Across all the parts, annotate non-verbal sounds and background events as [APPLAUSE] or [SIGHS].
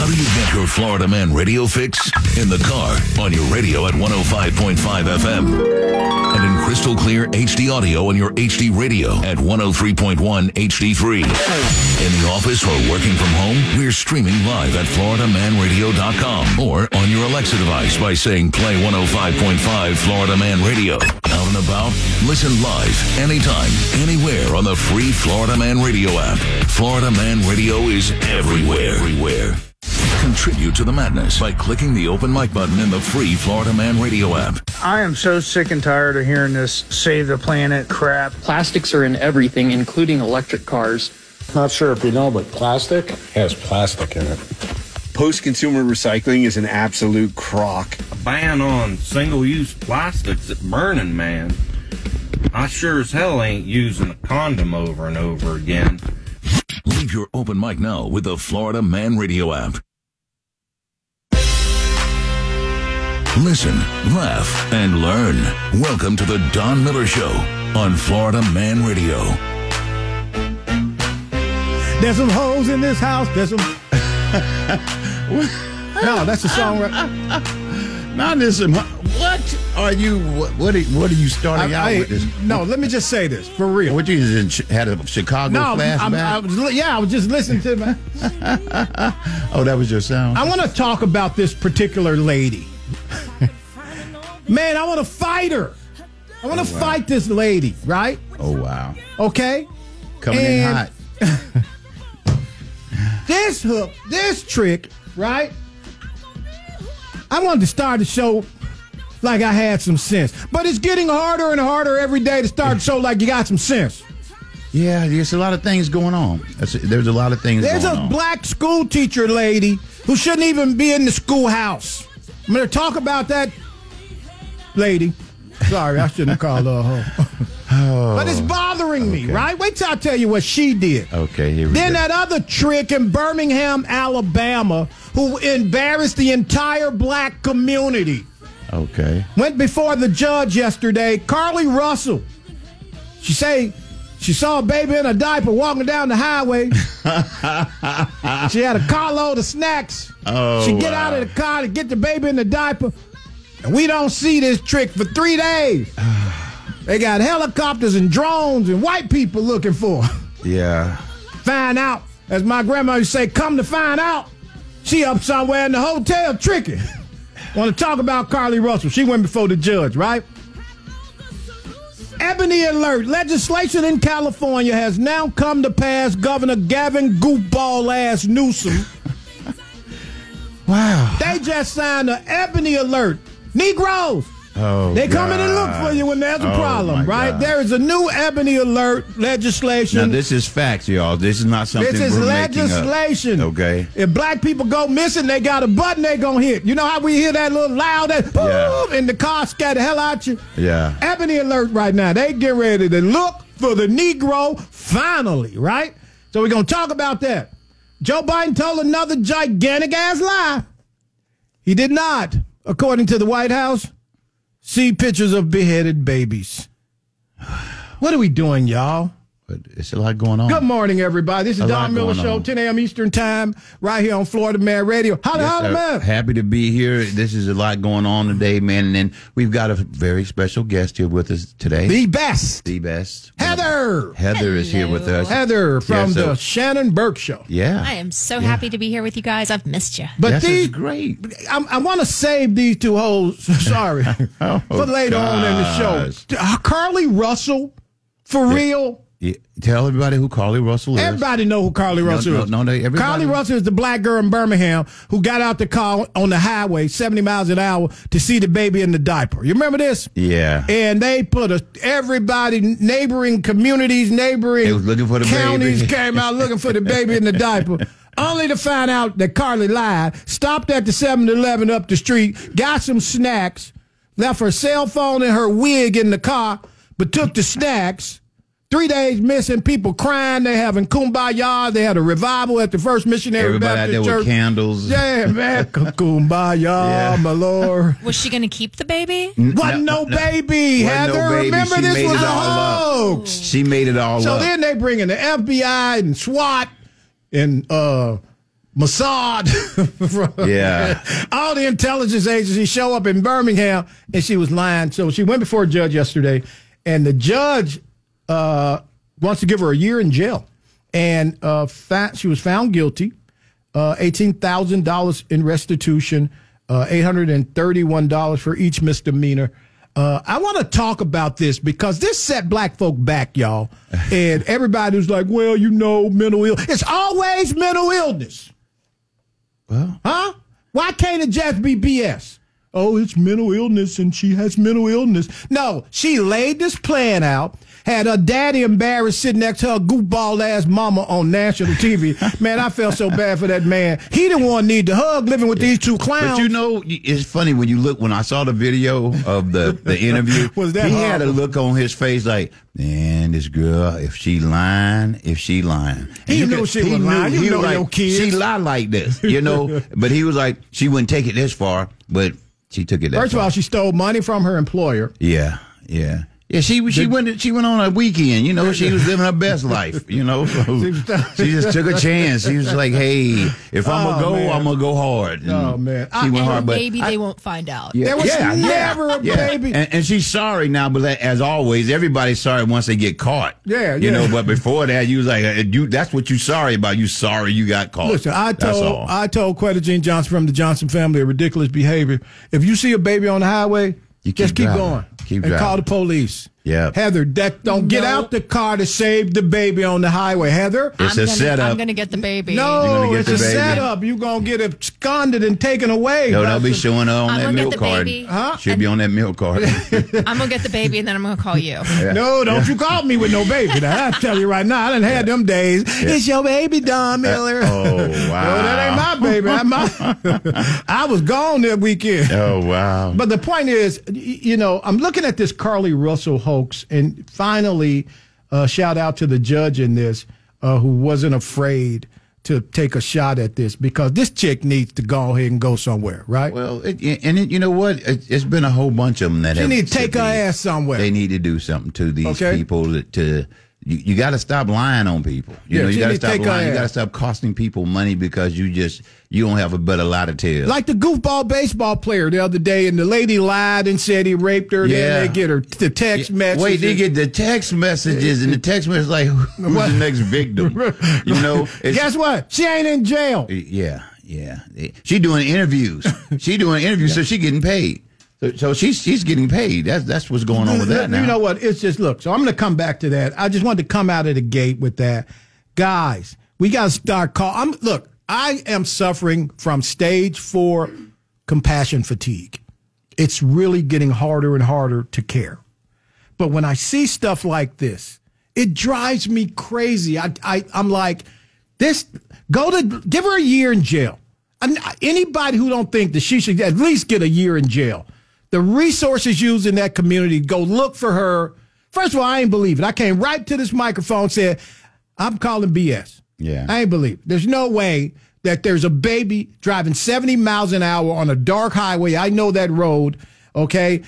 How do you get your Florida Man radio fix? In the car, on your radio at 105.5 FM, and in crystal clear HD audio on your HD radio at 103.1 HD3. In the office or working from home, we're streaming live at FloridaManRadio.com or on your Alexa device by saying play 105.5 Florida Man Radio. Out and about, listen live, anytime, anywhere on the free Florida Man Radio app. Florida Man Radio is everywhere. Everywhere. Contribute to the madness by clicking the open mic button in the free Florida Man Radio app. I am so sick and tired of hearing this save the planet crap. Plastics are in everything, including electric cars. Not sure if you know, but plastic has plastic in it. Post consumer recycling is an absolute crock. A ban on single use plastics at Burning Man. I sure as hell ain't using a condom over and over again. Leave your open mic now with the Florida Man Radio app. Listen, laugh, and learn. Welcome to the Don Miller Show on Florida Man Radio. There's some hoes in this house. There's some. [LAUGHS] no, that's a song. Right? Now there's some. What are you? What what are, what are you starting out I- with? This? no, let me just say this for real. What you just had a Chicago no, I'm, flashback? I was, yeah, I was just listening to my. [LAUGHS] oh, that was your sound. I want to talk about this particular lady. [LAUGHS] Man, I want to fight her. I want to oh, fight this lady, right? oh wow, Okay. coming in hot. [LAUGHS] This hook, this trick, right? I wanted to start the show like I had some sense, but it's getting harder and harder every day to start the show like you got some sense. Yeah, there's a lot of things going on. That's, there's a lot of things There's a on. black school teacher lady who shouldn't even be in the schoolhouse. I'm going to talk about that lady. Sorry, I shouldn't have called her a hoe. Oh, But it's bothering me, right? Wait till I tell you what she did. okay, here we Then go. that other trick in Birmingham, Alabama, who embarrassed the entire black community, okay. went before the judge yesterday. Carlee Russell. She say she saw a baby in a diaper walking down the highway. [LAUGHS] she had a carload of snacks. Oh, she get wow. out of the car to get the baby in the diaper. And we don't see this trick for three days. [SIGHS] they got helicopters and drones and white people looking for her Yeah. find out, as my grandma used to say, come to find out, she up somewhere in the hotel tricking. [LAUGHS] Want to talk about Carlee Russell? She went before the judge, right? Ebony alert. Legislation in California has now come to pass Governor Gavin Goofball ass Newsom. Wow. They just signed an Ebony alert. Negroes. Oh, They come in and look for you when there's a Oh, problem, right? God. There is a new Ebony alert legislation. Now this is facts, y'all. This is not something This is we're making up. legislation. Okay. If black people go missing, they got a button they gonna hit. You know how we hear that little loud that boom, and the car scare the hell out you? Yeah. Ebony alert right now. They get ready to look for the Negro finally, right? So we're gonna talk about that. Joe Biden told another gigantic ass lie. He did not, according to the White House, see pictures of beheaded babies. What are we doing, y'all? But it's a lot going on. Good morning, everybody. This is A Don Miller Show, on. 10 a.m. Eastern Time, right here on Florida Man Radio. Holla, Yes, holla, man. Happy to be here. This is a lot going on today, man. And then we've got a very special guest here with us today. The best. The best. Heather. Heather is here with us. Heather from Yeah, so- the Shannon Burke Show. Yeah. I am so happy to be here with you guys. I've missed you. But Yes, these, great. I, I want to save these two hoes, [LAUGHS] sorry, [LAUGHS] Oh, for later on in the show. Carlee Russell, for real? Yeah, Tell everybody who Carlee Russell is. Everybody know who Carlee Russell no, is. no, everybody- Carlee Russell is the black girl in Birmingham who got out the car on the highway 70 miles an hour to see the baby in the diaper. You remember this? Yeah. And they put a, everybody, neighboring communities, neighboring They was looking for the counties baby. [LAUGHS] came out looking for the baby in the diaper. Only to find out that Carlee lied, stopped at the 7 Eleven up the street, got some snacks, left her cell phone and her wig in the car, but took the snacks. Three days missing, people crying. They having kumbaya. They had a revival at the First Missionary Everybody out there Church. with candles. Yeah, man. [LAUGHS] kumbaya, Yeah. my lord. Was she going to keep the baby? Wasn't no, baby, Wasn't Heather. no baby. Remember, She this made was a all up. hoax. She made it all So up. then they bring in the FBI and SWAT and uh, Mossad. [LAUGHS] Yeah. All the intelligence agencies show up in Birmingham, and she was lying. So she went before a judge yesterday, and the judge uh, wants to give her a year in jail. And uh, fa- she was found guilty, uh, $18,000 in restitution, uh, $831 for each misdemeanor. Uh, I want to talk about this because this set black folk back, y'all. [LAUGHS] And everybody was like, well, you know, mental illness. It's always mental illness. Well, Huh? Why can't it just be BS? Oh, it's mental illness and she has mental illness. No, she laid this plan out, had her daddy embarrassed sitting next to her goofball ass mama on national TV. man, I felt so bad for that man. He the one need the hug living with these two clowns. But you know, it's funny when you look when I saw the video of the the [LAUGHS] interview. Was that he had a look on his face like, man, this girl, if she lying, if she lying, And He knew she was lying. You he know was like, your kids. She lie like this, you know. [LAUGHS] but he was like, she wouldn't take it this far, but she took it. That First of far. all, she stole money from her employer. yeah, yeah. Yeah, she she went she went on a weekend. You know, she was living her best life. You know, so [LAUGHS] she just took a chance. She was like, "Hey, if I'm Oh, gonna go, man. I'm gonna go hard." And Oh, man. she went and hard, but Maybe I- they won't find out. There was never a baby. And, and she's sorry now, but that- as always, everybody's sorry once they get caught. Yeah, You know, but before that, you was like, uh, you, that's what you sorry about. You sorry you got caught. Listen, I told. I told Quetta Jean Johnson from the Johnson family a ridiculous behavior. If you see a baby on the highway, You just keep keep going. Keep and call the police. Yeah. Heather, that, don't get out the car to save the baby on the highway. Heather, It's I'm a gonna, setup. I'm going to get the baby. no, You're gonna get it's a baby. setup. You're gonna get absconded and taken away. no, they'll be That's a- showing her on I'm that gonna get milk the card. baby. Huh? She'll be on that milk card. [LAUGHS] I'm going to get the baby and then I'm going to call you. [LAUGHS] No, don't you call me with no baby. Now, I tell you right now, I done had them days. It's your baby, Don uh, Miller. oh [LAUGHS] wow! No, that ain't my baby. That's my. I was gone that weekend. Oh wow! But the point is, you know, I'm looking at this Carlee Russell hoax, and finally, uh, shout out to the judge in this uh, who wasn't afraid to take a shot at this because this chick needs to go ahead and go somewhere, right? Well, it, and it, you know what? It, it's been a whole bunch of them that She have need to take her ass somewhere. They need to do something to these Okay. people that, to. You, you got to stop lying on people. You Yeah, know, you got to stop lying. You got to stop costing people money because you just you don't have a better lie to tell. Like the goofball baseball player the other day, and the lady lied and said he raped her. Yeah. Then they get her the text messages. Wait, they get the text messages, and the text message like, who's What? the next victim? [LAUGHS] You know, Guess what? She ain't in jail. Yeah, yeah. She doing interviews. she doing interviews, [LAUGHS] so she getting paid. So, so she's she's getting paid. That's that's what's going on with that now. You know what? It's just look. So I'm going to come back to that. I just wanted to come out of the gate with that, guys. We got to start call. I'm look. I am suffering from stage four compassion fatigue. It's really getting harder and harder to care. But when I see stuff like this, it drives me crazy. I, I I'm like, this. Go to give her a year in jail. And anybody who don't think that she should at least get a year in jail, the resources used in that community, go look for her. First of all, I ain't believe it. I came right to this microphone, said, "I'm calling BS." Yeah. I ain't believe. It. There's no way that there's a baby driving 70 miles an hour on a dark highway. I know that road. Okay,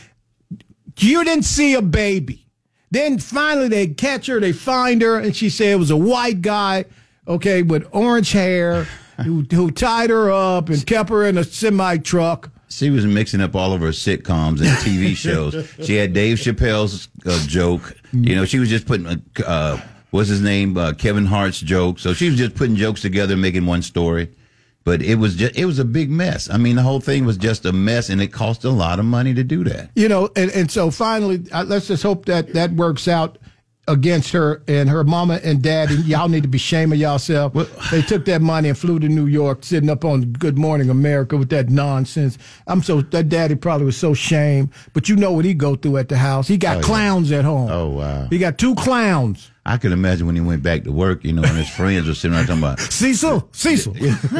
you didn't see a baby. Then finally they catch her, they find her, and she said it was a white guy, okay, with orange hair, who, who tied her up and kept her in a semi truck. She was mixing up all of her sitcoms and TV [LAUGHS] shows. She had Dave Chappelle's uh, joke. You know, she was just putting, uh, what's his name, uh, Kevin Hart's joke. So she was just putting jokes together, making one story. But it was just, it was a big mess. I mean, the whole thing was just a mess, and it cost a lot of money to do that. You know, and, and so finally, uh, let's just hope that that works out against her and her mama and dad. And [LAUGHS] y'all need to be shaming yourself. they took that money and flew to New York, sitting up on Good Morning America with that nonsense. I'm so that daddy probably was so shamed. But you know what he go through at the house. He got Oh, yeah. clowns at home. Oh, wow. He got two clowns. I could imagine when he went back to work, you know, and his friends were sitting around talking about, [LAUGHS] Cecil, Cecil, [LAUGHS]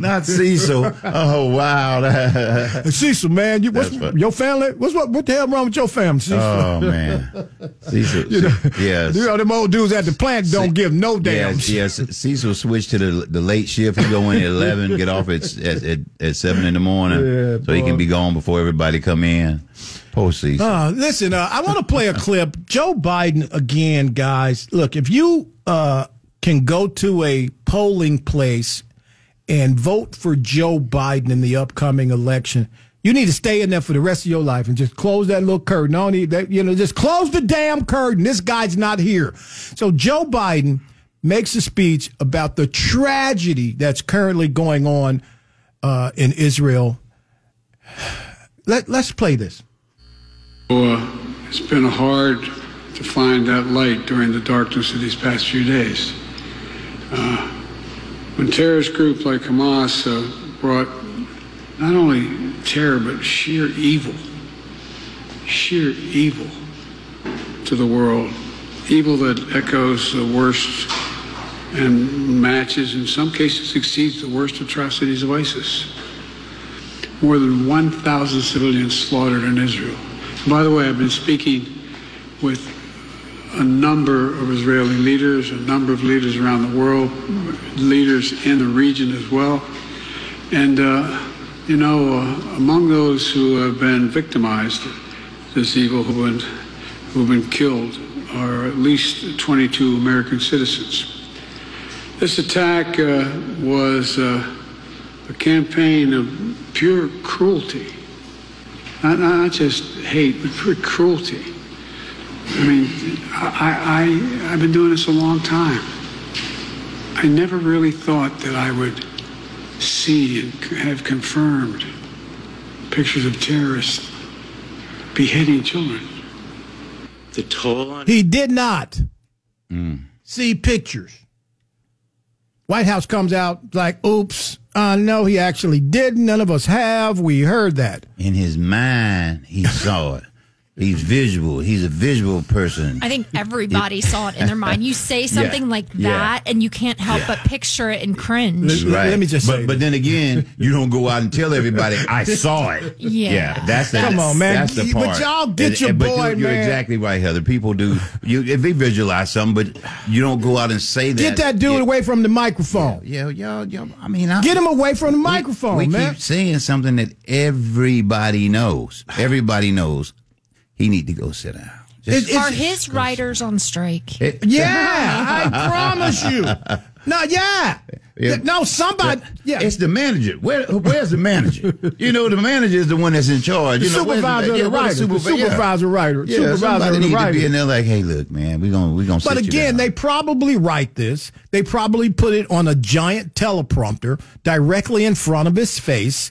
not Cecil. Oh, wow. [LAUGHS] Cecil, man. You, what's what- your family? What's what? What the hell wrong with your family, Cecil? oh, man. Cecil. yes. You know them old dudes at the plant don't give no Yes, damn. yes. Cecil switched to the the late shift. He go in at eleven, get off at at, at, at seven in the morning, Yeah, so he can be gone before everybody come in. Cecil. Uh, listen, uh, I want to play a clip. Joe Biden again, guys. Look, if you uh, can go to a polling place and vote for Joe Biden in the upcoming election, you need to stay in there for the rest of your life and just close that little curtain. I don't need that, you know, just close the damn curtain. This guy's not here. So Joe Biden makes a speech about the tragedy that's currently going on uh, in Israel. [SIGHS] Let, let's play this. It's been hard to find that light during the darkness of these past few days. Uh, when terrorist groups like Hamas uh, brought not only terror but sheer evil, sheer evil to the world, evil that echoes the worst and matches, in some cases, exceeds the worst atrocities of ISIS. More than 1,000 civilians slaughtered in Israel. By the way, I've been speaking with a number of Israeli leaders, a number of leaders around the world, leaders in the region as well. And, uh, you know, uh, among those who have been victimized, this evil, who have been, who have been killed, are at least 22 American citizens. This attack uh, was uh, a campaign of pure cruelty not, not just hate, but pure cruelty. I mean, I, I, I've been doing this a long time. I never really thought that I would see and have confirmed pictures of terrorists beheading children. The toll on He did not mm. see pictures. White House comes out like, oops, uh, no, he actually didn't. None of us have. We heard that. In his mind, he saw it. He's visual. He's a visual person. I think everybody saw it in their mind. You say [LAUGHS] something like Yeah. that, and you can't help but picture it and cringe. Let- let me just but, say But then again, you don't go out and tell everybody I saw it. [LAUGHS] Yeah. that's the, Come on, man. That's the But y'all get And- your and- but boy, you're, you're man. exactly right, Heather. People do. You if they visualize something, but you don't go out and say that. Get that dude yeah, away from the microphone. Yeah, y'all, y'all. I mean, I, Get him away from the microphone, we, we man. keep saying something that everybody knows. Everybody knows. He need to go sit down. Just- Are his writers on strike? it- Yeah, [LAUGHS] I promise you. No, yeah. Yeah. No, somebody. Yeah. It's the manager. Where, where's the manager? you know, the manager is the one that's in charge. The You know, where's supervisor of yeah, the where's writer. The supervi- yeah. supervisor writer. Yeah, Supervisor somebody of the need to writer. be in there like, hey, look, man, we're gonna we gonna. But sit you again, down. they probably write this. They probably put it on a giant teleprompter directly in front of his face.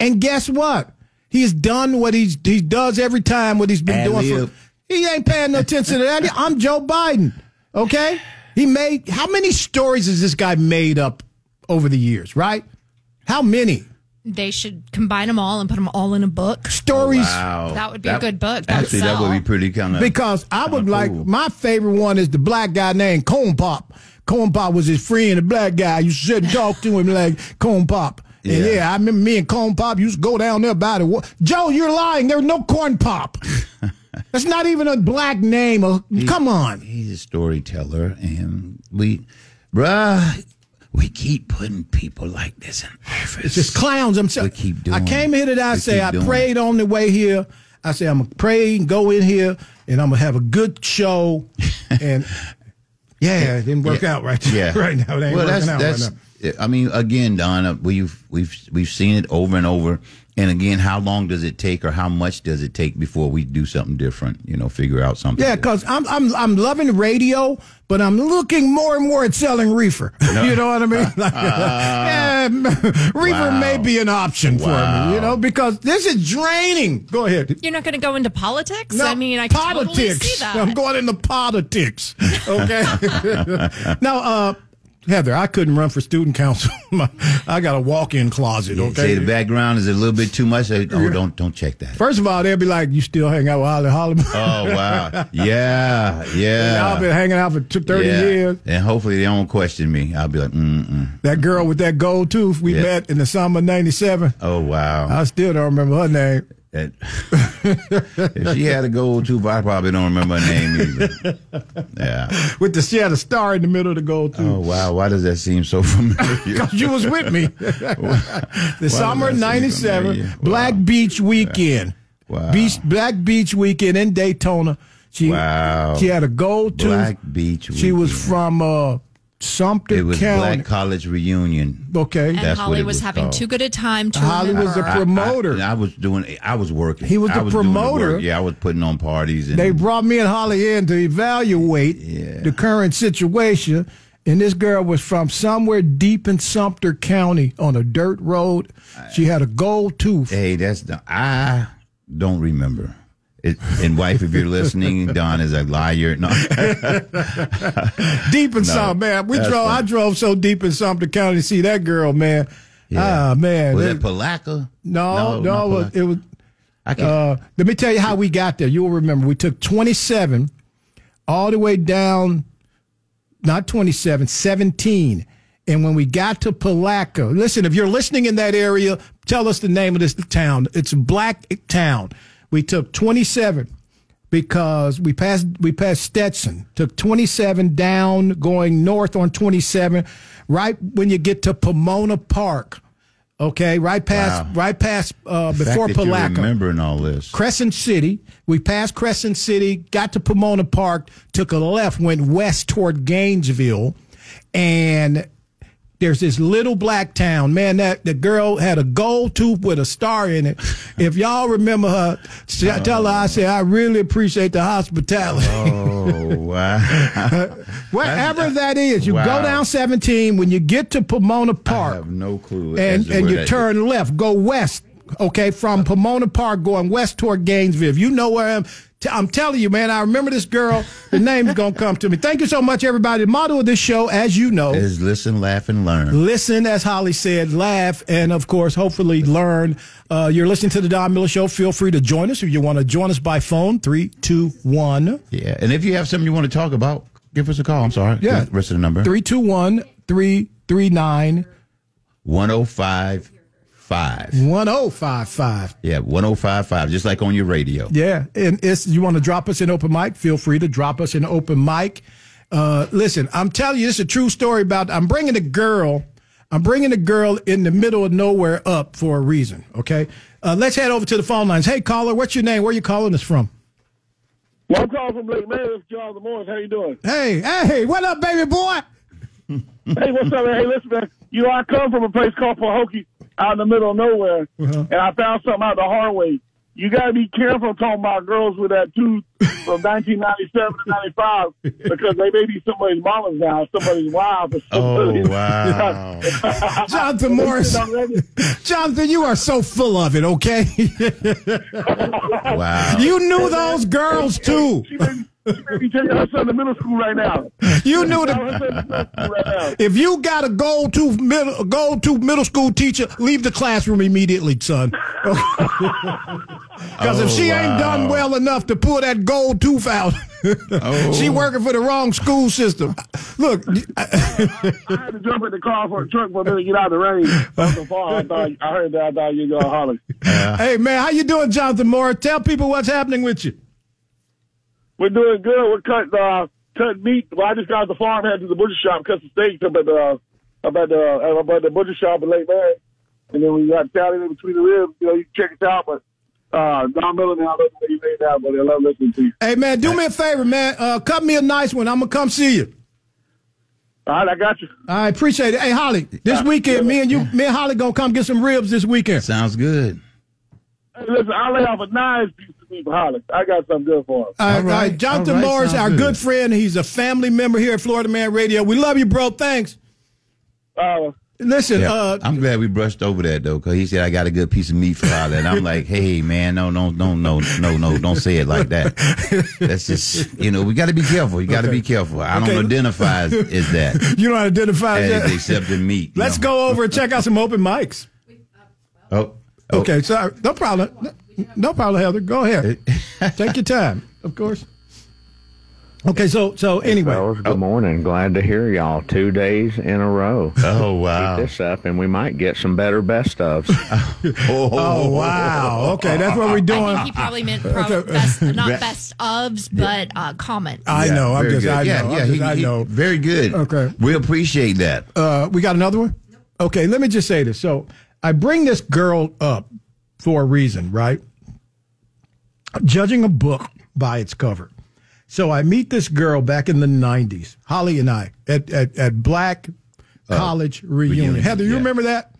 And guess what? He's done what he's he does every time. What he's been doing Ad-lib. for. He ain't paying no attention to that. I'm Joe Biden. Okay, he made how many stories has this guy made up over the years? Right? How many They should combine them all and put them all in a book. stories? Oh, wow, That would be a good book. That would Actually, that would be pretty kind of Because I would Kinda like cool. my favorite one is the black guy named Corn Pop. Corn Pop was his friend, the black guy. You should talk to him like Corn Pop. And Yeah. yeah, I remember me and Corn Pop used to go down there by the Joe, you're lying. There's no corn pop. [LAUGHS] That's not even a black name. Uh, Come on. He's a storyteller, and we, bruh, we keep putting people like this in office. It's just clowns themselves. We keep doing. I came here today. I say I prayed on the way here. I say I'm gonna pray and go in here, and I'm gonna have a good show. [LAUGHS] And yeah, it didn't work Yeah. out right. [LAUGHS] Yeah, right now. It ain't well, working that's out that's. right now. I mean, again, Donna, we've we've we've seen it over and over. And again, how long does it take, or how much does it take before we do something different? You know, figure out something. Yeah, because I'm I'm I'm loving radio, but I'm looking more and more at selling reefer. [LAUGHS] you know what I mean? [LAUGHS] Like, yeah, [LAUGHS] reefer Wow. may be an option for me. You know, because this is draining. Go ahead. You're not going to go into politics? No, I mean, I can totally politics. see that. I'm going into politics. Okay. now, uh, Heather, I couldn't run for student council. [LAUGHS] I got a walk-in closet. Okay. Say the background is a little bit too much. Oh, don't don't check that. First of all, they'll be like, "You still hang out with Holly Hollywood?" Oh wow, [LAUGHS] yeah, yeah. I've been hanging out for thirty yeah. years. and hopefully they don't question me. I'll be like, mm mm. That girl with that gold tooth we Yeah. met in the summer of '97. Oh wow. I still don't remember her name. That- [LAUGHS] if she had a gold tooth, I probably don't remember her name either. Yeah. With the she had a star in the middle of the gold tooth. Oh wow. Why does that seem so familiar? [LAUGHS] Because you was with me. [LAUGHS] the does summer seem '97, familiar? Black Wow. Beach weekend. Wow. Beach Black Beach weekend in Daytona. She Wow. she had a gold tooth. Black Beach. She was from uh, Sumter It was County. Black College Reunion. Okay. And That's Holly it was, was having called. too good a time to Holly was remember. the promoter. I, I was doing. I was working. He was I the doing promoter. work. Yeah, I was putting on parties. And They brought me and Holly in to evaluate the current situation. And this girl was from somewhere deep in Sumter County on a dirt road. She had a gold tooth. Hey, that's the, I don't remember. It, and wife, if you're listening, [LAUGHS] Don is a liar. No, deep in [LAUGHS] No, Sumter, man. We drove. I drove so deep in Sumter County to see that girl, man. Ah, man. was it Palatka? No, no, it was, it was. I can't- Uh, let me tell you how we got there. You'll remember. We took 27 all the way down, not 27, 17. And when we got to Palatka, listen, if you're listening in that area, tell us the name of this town. It's a black town. We took 27 because we passed we passed Stetson. Took 27 down, going north on 27, right when you get to Pomona Park. Okay, right past Wow. right past uh, before fact that you're Palatka. remembering all this. Crescent City. We passed Crescent City, got to Pomona Park, took a left, went west toward Gainesville, and there's this little black town. Man, that the girl had a gold tooth with a star in it. If y'all remember her, s- tell her I said I really appreciate the hospitality. Oh [LAUGHS] wow! Wherever that is, you Wow. go down 17 when you get to Pomona Park. I have no clue. and and you turn left, go west. Okay, from Pomona Park going west toward Gainesville. If you know where I'm, t- I'm telling you, man. I remember this girl. The name's gonna come to me. Thank you so much, everybody. The motto of this show, as you know, is listen, laugh, and learn. listen, as Holly said, laugh, and of course, hopefully learn. Uh, you're listening to the Don Miller Show. Feel free to join us if you want to join us by phone. Three, two, one. Yeah, and if you have something you want to talk about, give us a call. I'm sorry. Yeah. The rest of the number. 321 339 1055 1055. Yeah, 1055, just like on your radio. Yeah, and it's you want to drop us an open mic, feel free to drop us an open mic. Uh, listen, I'm telling you, this is a true story about. I'm bringing a girl. I'm bringing a girl in the middle of nowhere up for a reason. Okay, uh, let's head over to the phone lines. Hey, caller, what's your name? Where are you calling us from? Well, I'm calling from Lake Mary. It's John Morris. How you doing? Hey, hey, what up, baby boy? hey, what's up, man? Hey, listen, man. You know, I come from a place called Pahokee out in the middle of nowhere, uh-huh. and I found something out the hard way. You got to be careful talking about girls with that tooth from [LAUGHS] 1997 to 95 because they may be somebody's mama's now, somebody's wife. Or Oh, somebody's- wow. [LAUGHS] Jonathan Morris. [LAUGHS] Jonathan, you are so full of it. Okay. Wow. You knew those girls too. She may, she may be taking her son to middle school right now. You knew Her the. son to middle school right. If you got a gold tooth middle gold tooth middle school teacher, leave the classroom immediately, son. [LAUGHS] Because if Oh, she ain't done well enough to pull that gold tooth out, [LAUGHS] Oh. she working for the wrong school system. Look, I had to jump in the car for a truck for a minute to get out of the rain. From the far, I thought I heard that. I thought you were gonna holler. hey man, how you doing, Jonathan Moore? Tell people what's happening with you. We're doing good. We're cutting uh, cutting meat. Well, I just got to the farm, head to the butcher shop, cut some steaks up at the uh, up at the uh, up at the butcher shop in Lake Mary, and then we got salad in between the ribs. You know, you can check it out. But uh, Don Miller, now I love the way you made that, but I love listening to you. Hey man, do me a favor, man. Uh, cut me a nice one. I'm gonna come see you. All right, I got you. I appreciate it. Hey Holly, this weekend, me and you, me and Holly gonna come get some ribs this weekend. Sounds good. Hey, listen, I'll lay off a nice piece of meat. I got something good for him. All right, All right, all right. Jonathan all right, Morris, sounds our good. good friend. He's a family member here at Florida Man Radio. We love you, bro. Thanks. Uh, Listen, Yeah, uh, I'm glad we brushed over that though, because he said I got a good piece of meat for Holly, and I'm [LAUGHS] like, hey man, no, no, no, no, no, no, don't say it like that. That's just, you know, we got to be careful. You got to Okay. be careful. I Okay. [LAUGHS] don't identify as, as that you don't identify as that. accepting meat. Let's know. go over and check out some open mics. Oh, oh. Okay, sorry. No problem. No, no problem, Heather. Go ahead. [LAUGHS] Take your time, of course. Okay, so so anyway, Fellas, good morning. Glad to hear y'all two days in a row. Oh wow. Keep this up, and we might get some better best ofs. [LAUGHS] oh oh, wow. Okay, that's what we're I doing. think he probably meant prob- Okay. best, not best ofs, but uh, comments. I know. I'm just. good. I yeah, know. yeah, I'm just, he- I he- know. very good. Okay. we appreciate that. Uh, we got another one. Okay, let me just say this. So I bring this girl up for a reason, right? Judging a book by its cover. So I meet this girl back in the '90s, Holly and I, at at, at Black College reunion. reunion, Heather, you yeah. remember that?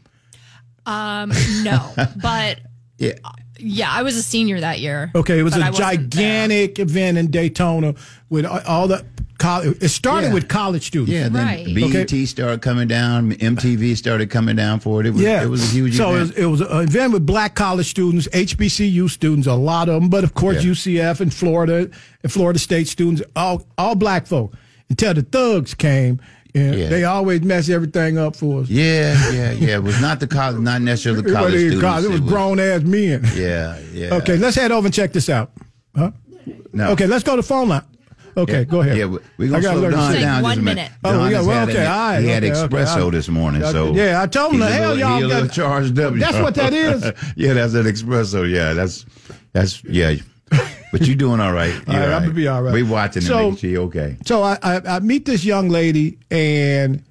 Um, no, [LAUGHS] but Yeah. Yeah, I was a senior that year. Okay, it was but I a wasn't there. gigantic event in Daytona with all- all the college. It started Yeah. with college students. Yeah, then Right. BET started coming down, MTV started coming down for it. It was, Yeah, it was a huge So event. it was, it was an event with black college students, HBCU students, a lot of them, but of course Yeah. UCF and Florida and Florida State students, all all black folk. Until the thugs came, and Yeah. they always mess everything up for us. yeah, yeah, yeah. It was not the college, [LAUGHS] not necessarily the It college wasn't students. college, It was grown ass men. Yeah, yeah. Okay, let's head over and check this out. Huh? No. Okay, let's go to the phone line. Okay, Yeah. go ahead. Yeah, we- we're gonna gotta slow Don sing. down One just a minute. minute. Oh, Don yeah, has well, okay, an- all right. He had okay, okay, espresso all right. this morning, so yeah, I told him the hell little- y'all he a little got. charged up. That's what that [LAUGHS] is. yeah, that's an espresso. Yeah, that's that's yeah. But you're doing all right. You're All right, all I'm gonna be all right. We watching So- and making okay. So I, I, I meet this young lady, and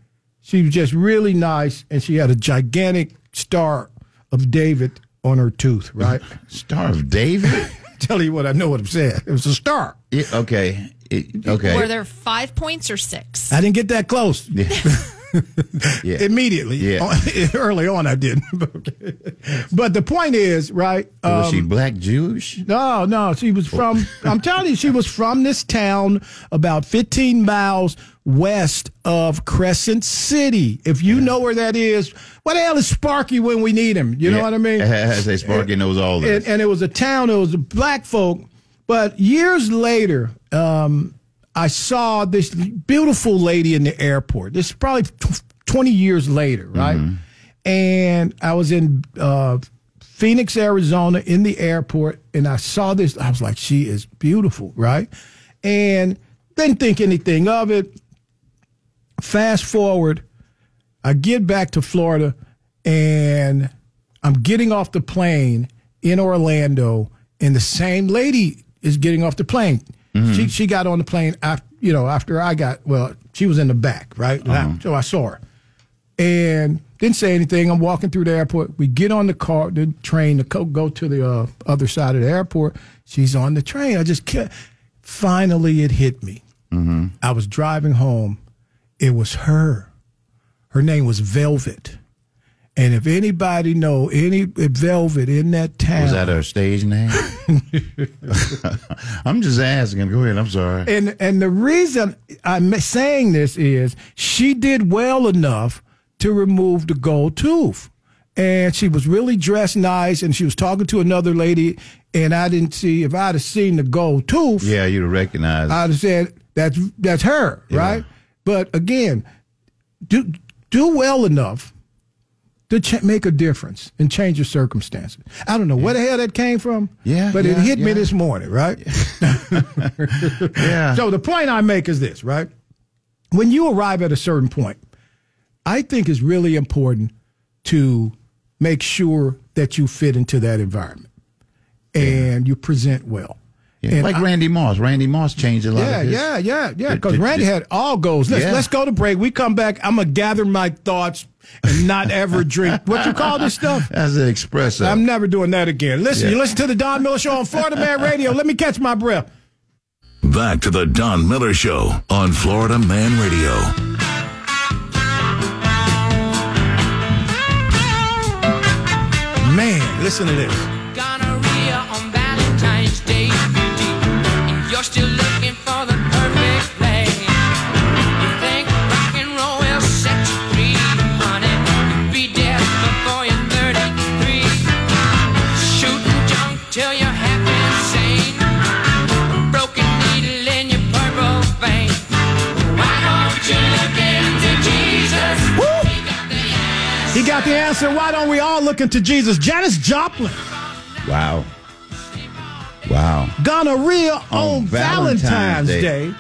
she was just really nice, and she had a gigantic star of David on her tooth, right? [LAUGHS] Star of David. [LAUGHS] Tell you what, I know what I'm saying. It was a star. Yeah, okay. It- okay. Were there five points or six? I didn't get that close. yeah. [LAUGHS] [LAUGHS] yeah. Immediately, Yeah. [LAUGHS] early on, I didn't. [LAUGHS] but the point is, right? was she um, black Jewish? No, no, she was from. I'm telling you, she was from this town about 15 miles west of Crescent City. If you know where that is, what the hell is Sparky when we need him? You know what I mean? I say Sparky knows all this. and, and it was a town. It was black folk. But years later, um, I saw this beautiful lady in the airport. This is probably tw- twenty years later, right? And I was in uh, Phoenix, Arizona, in the airport, and I saw this. I was like, "She is beautiful," right? And didn't think anything of it. Fast forward, I get back to Florida and I'm getting off the plane in Orlando, and the same lady is getting off the plane. Mm-hmm. She she got on the plane after you know after I got well, she was in the back, right? Uh-huh. So I saw her and didn't say anything. I'm walking through the airport. We get on the car, the train to co- go to the uh, other side of the airport. She's on the train. I just can't. Finally, it hit me. Mm-hmm. I was driving home. It was her. Her name was Velvet. And if anybody know any Velvet in that town, Was that her stage name? [LAUGHS] I'm just asking. Go ahead. I'm sorry. and and the reason I'm saying this is she did well enough to remove the gold tooth, and she was really dressed nice, and she was talking to another lady, and I didn't see if I'd have seen the gold tooth, Yeah, you'd recognize. I'd have said that's that's her, right? But again, do do well enough to ch- make a difference and change your circumstances. I don't know where the hell that came from, Yeah, but it yeah, hit me this morning, right? [LAUGHS] yeah. [LAUGHS] So the point I make is this, right? When you arrive at a certain point, I think it's really important to make sure that you fit into that environment and you present well. Yeah, like I- Randy Moss. Randy Moss changed a lot yeah, of his. yeah, yeah, yeah. Because Randy had all goals. Let's Yeah. let's go to break. We come back. I'm gonna gather my thoughts and not [LAUGHS] ever drink. What you call this stuff? As an espresso. I'm never doing that again. Listen, Yeah. you listen to the Don Miller Show on Florida Man Radio. Let me catch my breath. Back to the Don Miller Show on Florida Man Radio. Man, listen to this. The answer. Why don't we all look into Jesus? Janis Joplin, Wow. Wow. gonorrhea on, Valentine's, Valentine's Day. Day.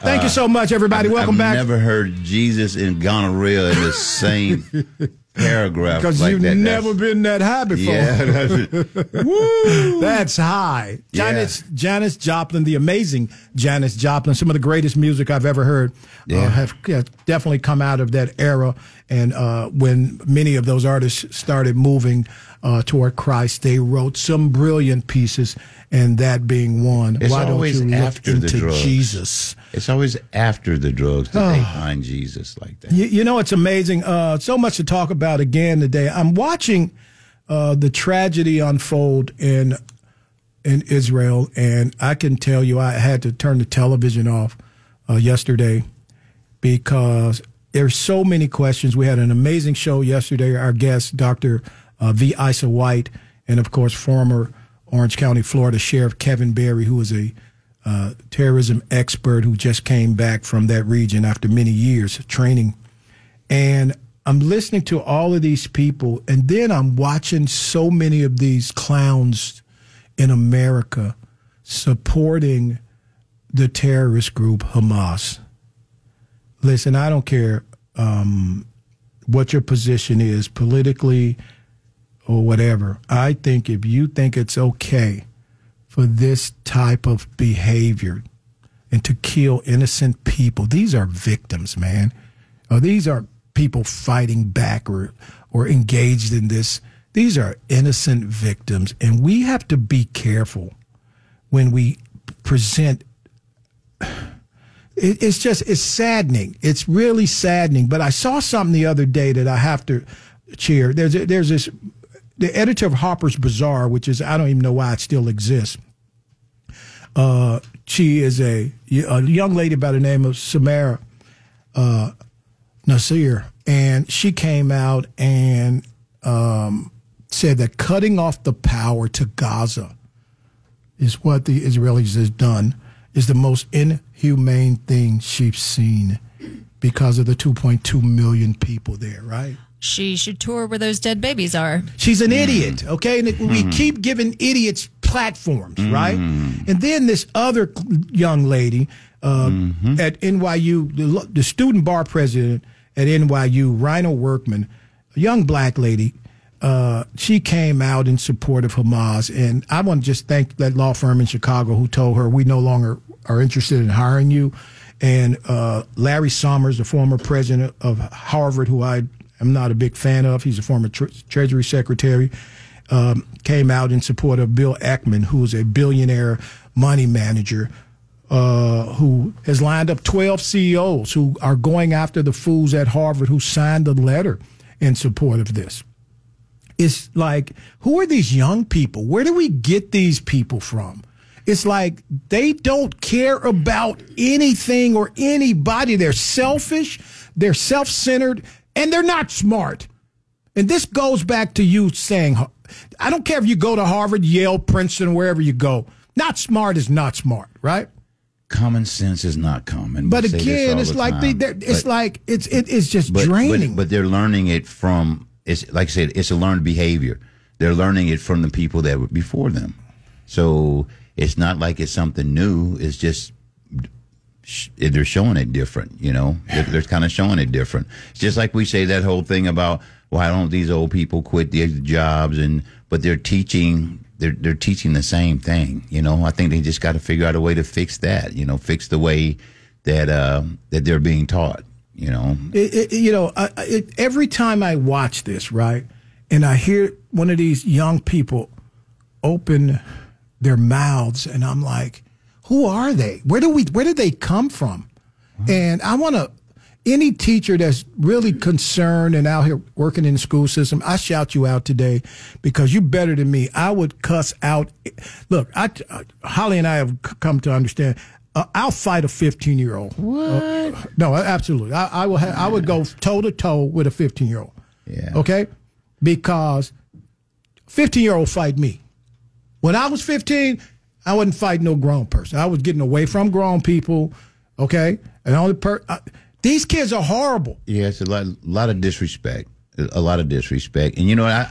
Thank you Uh, so much, everybody. I've- Welcome I've back. never heard Jesus and gonorrhea in the same [LAUGHS] paragraph. Because like you've that. never been that high before. Yeah. [LAUGHS] that's- [LAUGHS] Woo! That's high. Yeah. Janis, Janis Joplin, the amazing Janis Joplin, some of the greatest music I've ever heard. uh, Yeah. have yeah, definitely come out of that era. And uh, when many of those artists started moving uh, toward Christ, they wrote some brilliant pieces, and that being one. It's Why don't you look after the into drugs. Jesus? It's always after the drugs that they Oh. find Jesus like that. You, you know, it's amazing. Uh, so much to talk about again today. I'm watching uh, the tragedy unfold in in Israel, and I can tell you, I had to turn the television off uh, yesterday because there's so many questions. We had an amazing show yesterday. Our guest, Dr. Uh, v. Isa White, and of course, former Orange County, Florida Sheriff Kevin Beary, who is a uh, terrorism expert who just came back from that region after many years of training. And I'm listening to all of these people, and then I'm watching so many of these clowns in America supporting the terrorist group Hamas. Listen, I don't care um, what your position is politically or whatever. I think if you think it's okay for this type of behavior and to kill innocent people, these are victims, man. Uh, these are people fighting back or or engaged in this. These are innocent victims, and we have to be careful when we present. It's just it's saddening. It's really saddening. But I saw something the other day that I have to cheer. There's a, there's this the editor of Harper's Bazaar, which is I don't even know why it still exists. Uh, she is a, a young lady by the name of Samira uh, Nasr, and she came out and um, said that cutting off the power to Gaza is what the Israelis has done is the most inhumane thing she's seen because of the 2.2 million people there, right? She should tour where those dead babies are. She's an idiot, okay? And it- we keep giving idiots platforms, right? And then this other young lady uh, at NYU, the, the student bar president at NYU, Ryna Workman, a young black lady, uh, she came out in support of Hamas. And I want to just thank that law firm in Chicago who told her we no longer are interested in hiring you. And uh, Larry Summers, the former president of Harvard, who I am not a big fan of, he's a former tre- Treasury Secretary, um, came out in support of Bill Ackman, who is a billionaire money manager uh, who has lined up 12 CEOs who are going after the fools at Harvard who signed the letter in support of this. It's like, who are these young people? Where do we get these people from? It's like they don't care about anything or anybody. They're selfish, they're self centered, and they're not smart. And this goes back to you saying, I don't care if you go to Harvard, Yale, Princeton, wherever you go. Not smart is not smart, right? Common sense is not common. But We say again, it's the like time, they're, it's but- like it's it, it's just but, draining. But, but they're learning it from it's like I said, it's a learned behavior. They're learning it from the people that were before them. So it's not like it's something new. It's just they're showing it different. You know, they're, they're kind of showing it different. It's just like we say that whole thing about why don't these old people quit their jobs and but they're teaching. They're, they're teaching the same thing, you know. I think they just got to figure out a way to fix that, you know, fix the way that uh, that they're being taught, you know. it, it, you know, I, it, every time I watch this, right, and I hear one of these young people open their mouths, and I'm like, who are they? Where do we? Where did they come from? And I want to. Any teacher that's really concerned and out here working in the school system, I shout you out today because you're better than me. I would cuss out. Look, I, Holly and I have come to understand. Uh, I'll fight a 15 year old. What? no, absolutely. I, I will. Ha- I would go toe to toe with a 15 year old. Yeah. Okay, because 15 year old fight me. When I was 15, I wasn't fighting no grown person. I was getting away from grown people. Okay, and the only per I, these kids are horrible. Yeah, it's a lot, lot of disrespect, a lot of disrespect, and you know, I,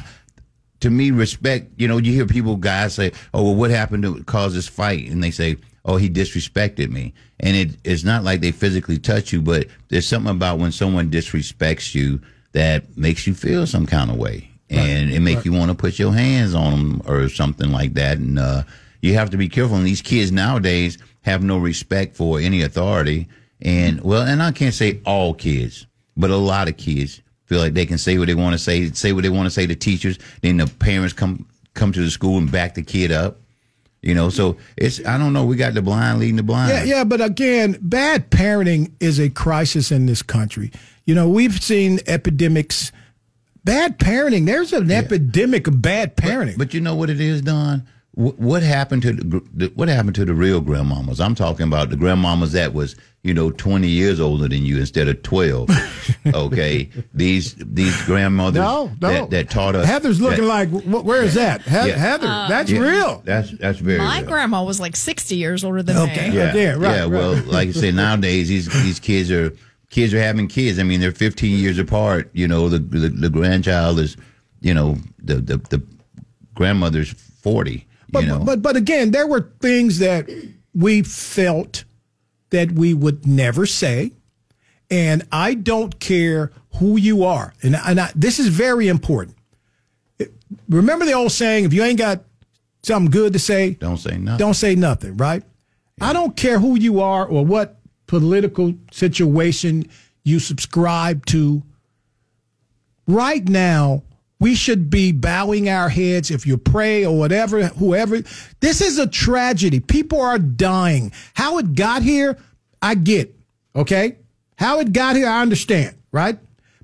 to me, respect. You know, you hear people, guys say, "Oh, well, what happened to cause this fight?" And they say, "Oh, he disrespected me." And it, it's not like they physically touch you, but there's something about when someone disrespects you that makes you feel some kind of way, and it makes Right. you want to put your hands on them or something like that. And uh, you have to be careful. And these kids nowadays have no respect for any authority. And well, and I can't say all kids, but a lot of kids feel like they can say what they want to say, say what they want to say to teachers. Then the parents come come to the school and back the kid up. You know, so it's I don't know. We got the blind leading the blind. Yeah, yeah, but again, bad parenting is a crisis in this country. You know, we've seen epidemics. Bad parenting. There's an epidemic of bad parenting. But you know what it is, Don? Wh- What happened to the, what happened to the real grandmamas? I'm talking about the grandmamas that was you know 20 years older than you instead of 12. [LAUGHS] okay, these these grandmothers no, no. that, that taught us. Heather's looking that- like, where is that? He- Yeah. Heather, Uh, that's Yeah, real. That's that's very My real. grandma was like 60 years older than Okay. me. Yeah, Yeah, right, yeah. right. Well, like I say, nowadays these these kids are kids are having kids. I mean, they're 15 years apart. You know, the the, the grandchild is, you know, the the, the grandmother's 40. But, you know, but but again, there were things that we felt that we would never say, and I don't care who you are, and and I, this is very important. Remember the old saying: if you ain't got something good to say, don't say nothing. don't say nothing. Right? I don't care who you are or what political situation you subscribe to. Right now, we should be bowing our heads if you pray or whatever, whoever. This is a tragedy. People are dying. How it got here, I get. Okay? How it got here, I understand, right?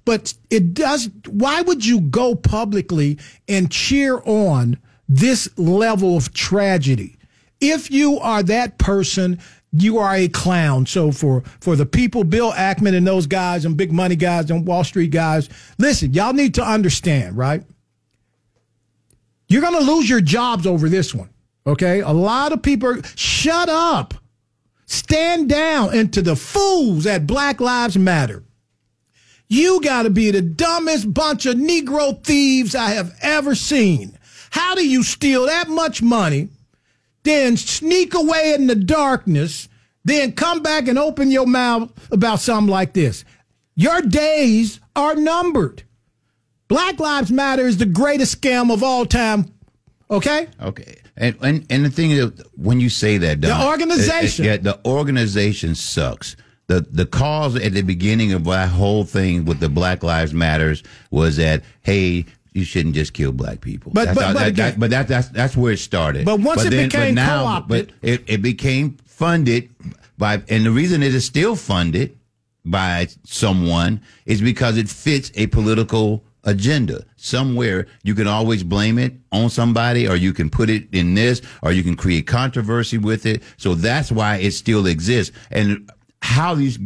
But it does. Why would you go publicly and cheer on this level of tragedy? If you are that person, you are a clown. So for for the people, Bill Ackman and those guys and big money guys and Wall Street guys, listen, y'all need to understand, right? You're to lose your jobs over this one. Okay? A lot of people are, shut up. Stand down and to the fools at Black Lives Matter. You got to be the dumbest bunch of Negro thieves I have ever seen. How do you steal that much money, then sneak away in the darkness, then come back and open your mouth about something like this? Your days are numbered. Black Lives Matter is the greatest scam of all time. Okay? Okay. And, and and the thing is, when you say that, Don, The organization. it- it- yeah, the organization sucks. The the cause at the beginning of that whole thing with the Black Lives Matters was that hey, you shouldn't just kill black people. But- That's but- how- but that- again- that- but that, that's that's where it started. But once it became now, co-opted- but it, it became funded by, and the reason it is still funded by someone is because it fits a political agenda. Somewhere you can always blame it on somebody or you can put it in this or you can create controversy with it. So that's why it still exists. And how these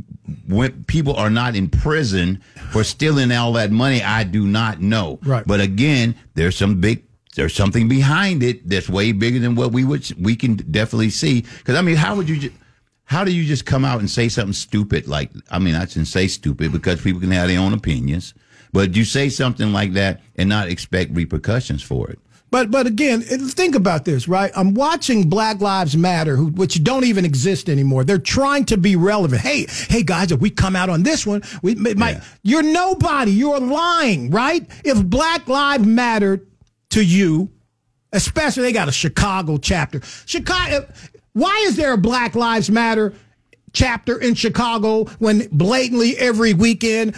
when people are not in prison for stealing all that money, I do not know. Right. But again, there's some big there's something behind it that's way bigger than what we would we can definitely see. Because I mean, how would you? Ju- how do you just come out and say something stupid like? I mean, I shouldn't say stupid because people can have their own opinions, but you say something like that and not expect repercussions for it. But but again, think about this, right? I'm watching Black Lives Matter, who, which don't even exist anymore. They're trying to be relevant. Hey, hey guys, if we come out on this one, we might. You're nobody. You're lying, right? If Black Lives mattered to you, especially they got a Chicago chapter. Chicago. Why is there a Black Lives Matter chapter in Chicago when blatantly every weekend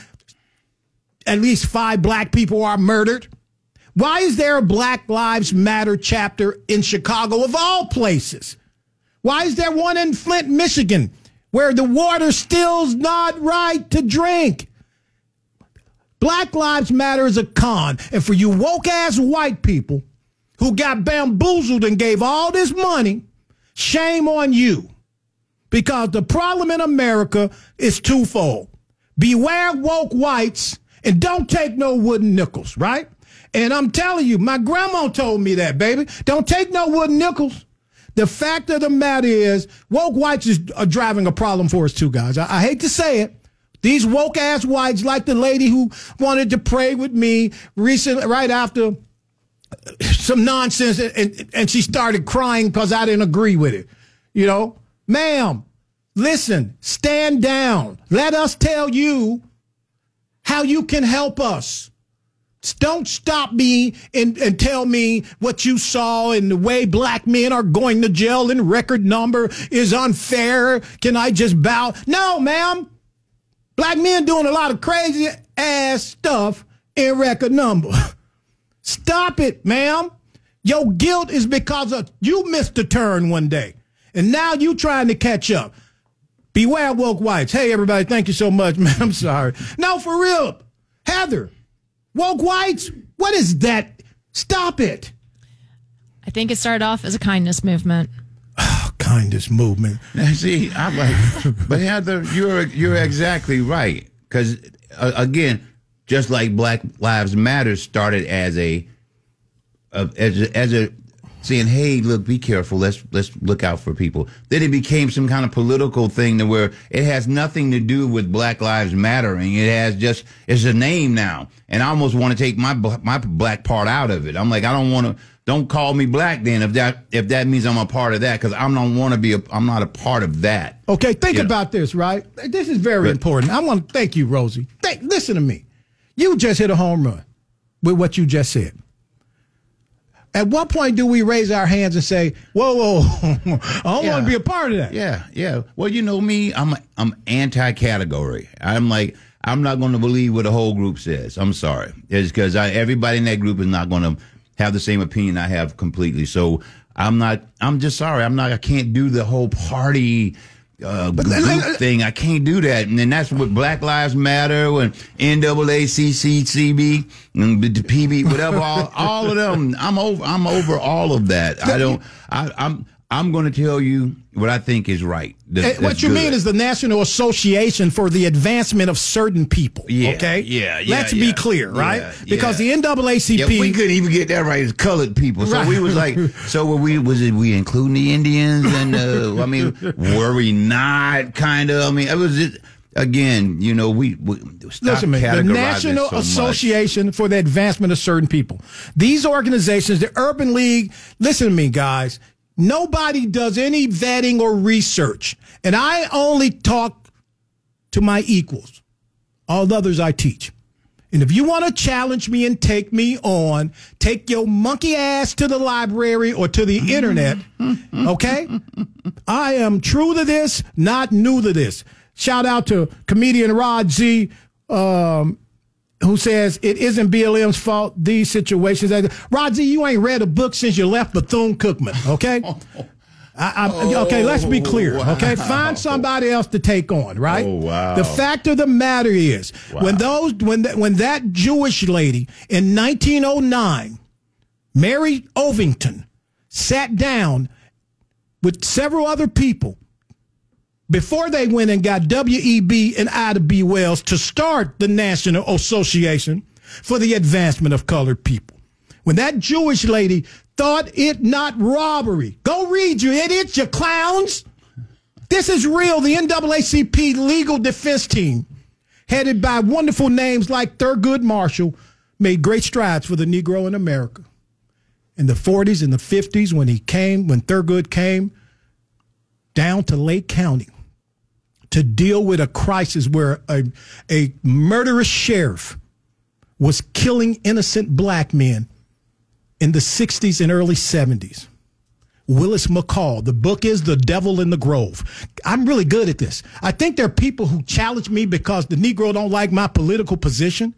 at least five black people are murdered? Why is there a Black Lives Matter chapter in Chicago of all places? Why is there one in Flint, Michigan, where the water still's not right to drink? Black Lives Matter is a con. And for you woke ass white people who got bamboozled and gave all this money, shame on you. Because the problem in America is twofold. Beware woke whites and don't take no wooden nickels, right? And I'm telling you, my grandma told me that, baby. Don't take no wooden nickels. The fact of the matter is, woke whites is, are driving a problem for us too, guys. I, I hate to say it. These woke ass whites, like the lady who wanted to pray with me recently, right after uh, some nonsense, and, and she started crying because I didn't agree with it. You know, ma'am, listen, stand down. Let us tell you how you can help us. Don't stop me and, and tell me what you saw and the way black men are going to jail in record number is unfair. Can I just bow? No, ma'am. Black men doing a lot of crazy ass stuff in record number. [LAUGHS] Stop it, ma'am. Your guilt is because of you missed a turn one day. And now you trying to catch up. Beware woke whites. Hey everybody, thank you so much, [LAUGHS] man. I'm sorry. No, for real. Heather, woke whites, what is that? Stop it. I think it started off as a kindness movement. Kindness movement. [LAUGHS] Now, see, I'm like, but Heather, you're you're exactly right. Because uh, again, just like Black Lives Matter started as a, a as a, as a saying, "Hey, look, be careful. Let's let's look out for people." Then it became some kind of political thing to where it has nothing to do with Black Lives Mattering. It has just it's a name now, and I almost want to take my my black part out of it. I'm like, I don't want to. Don't call me black then if that if that means I'm a part of that because I don't want to be a I'm not a part of that. Okay, think You know. about this, right? This is very Good. important. I want to thank you, Rosie. Listen to me. You just hit a home run with what you just said. At what point do we raise our hands and say, "Whoa, whoa, [LAUGHS] I don't want to be a part of that"? Yeah, yeah. Well, you know me, I'm I'm anti-category. I'm like I'm not going to believe what the whole group says. I'm sorry. It's because everybody in that group is not going to have the same opinion I have completely. So I'm not. I'm just sorry. I'm not. I can't do the whole party. Uh, group thing, I can't do that, and then that's what Black Lives Matter and NAACP, and the PB, whatever, all, all of them. I'm over. I'm over all of that. I don't. I, I'm. I'm going to tell you what I think is right. That- Eh, what that's you good. mean is the National Association for the Advancement of Certain People. Yeah, okay. yeah, yeah, Let's yeah. be clear, right? Yeah, because yeah. the NAACP. Yeah, we couldn't even get that right as colored people. So Right. we was like, so were we? Was it we including the Indians? And uh, I mean, [LAUGHS] were we not? Kind of. I mean, it was just again. You know, we, we Listen, man, the National so much. Association for the Advancement of Certain People. These organizations, the Urban League, listen to me, guys. Nobody does any vetting or research. And I only talk to my equals. All others I teach. And if you want to challenge me and take me on, take your monkey ass to the library or to the internet. Okay? I am true to this, not new to this. Shout out to comedian Rod Z, um, who says it isn't BLM's fault, these situations. Z, you ain't read a book since you left Bethune Cookman, okay? [LAUGHS] I, I, okay, let's be clear. Oh, okay, find [LAUGHS] somebody else to take on. Right. Oh, wow. The fact of the matter is, when those when that when that Jewish lady in 1909, Mary Ovington, sat down with several other people before they went and got W.E.B. and Ida B. Wells to start the National Association for the Advancement of Colored People. When that Jewish lady thought it not robbery, go read you idiots, you clowns. This is real. The NAACP legal defense team, headed by wonderful names like Thurgood Marshall, made great strides for the Negro in America. In the 40s and the 50s, when he came, when Thurgood came down to Lake County to deal with a crisis where a, a murderous sheriff was killing innocent black men in the 60s and early 70s. Willis McCall. The book is The Devil in the Grove. I'm really good at this. I think there are people who challenge me because the Negro don't like my political position.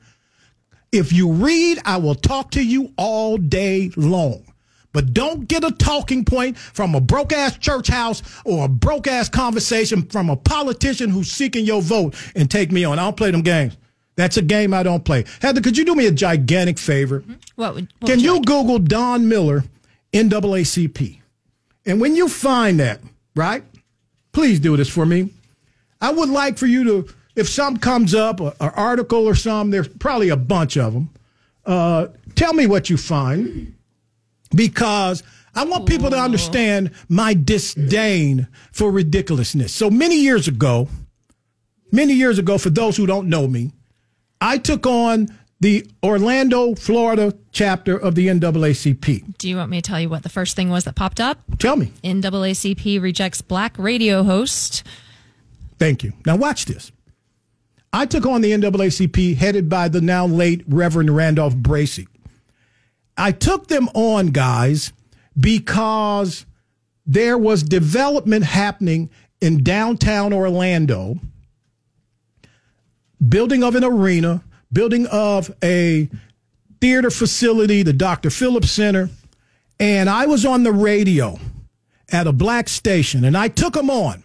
If you read, I will talk to you all day long. But don't get a talking point from a broke ass church house or a broke ass conversation from a politician who's seeking your vote and take me on. I don't play them games. That's a game I don't play. Heather, could you do me a gigantic favor? What would, what Can would you like? Google Don Miller, NAACP? And when you find that, right, please do this for me. I would like for you to, if some comes up, an article or some, there's probably a bunch of them. Uh, tell me what you find because I want people to understand my disdain for ridiculousness. So many years ago, many years ago, for those who don't know me, I took on the Orlando, Florida chapter of the NAACP. Do you want me to tell you what the first thing was that popped up? Tell me. NAACP rejects black radio host. Thank you. Now watch this. I took on the NAACP headed by the now late Reverend Randolph Bracy. I took them on, guys, because there was development happening in downtown Orlando, building of an arena, building of a theater facility, the Dr. Phillips Center, and I was on the radio at a black station, and I took them on.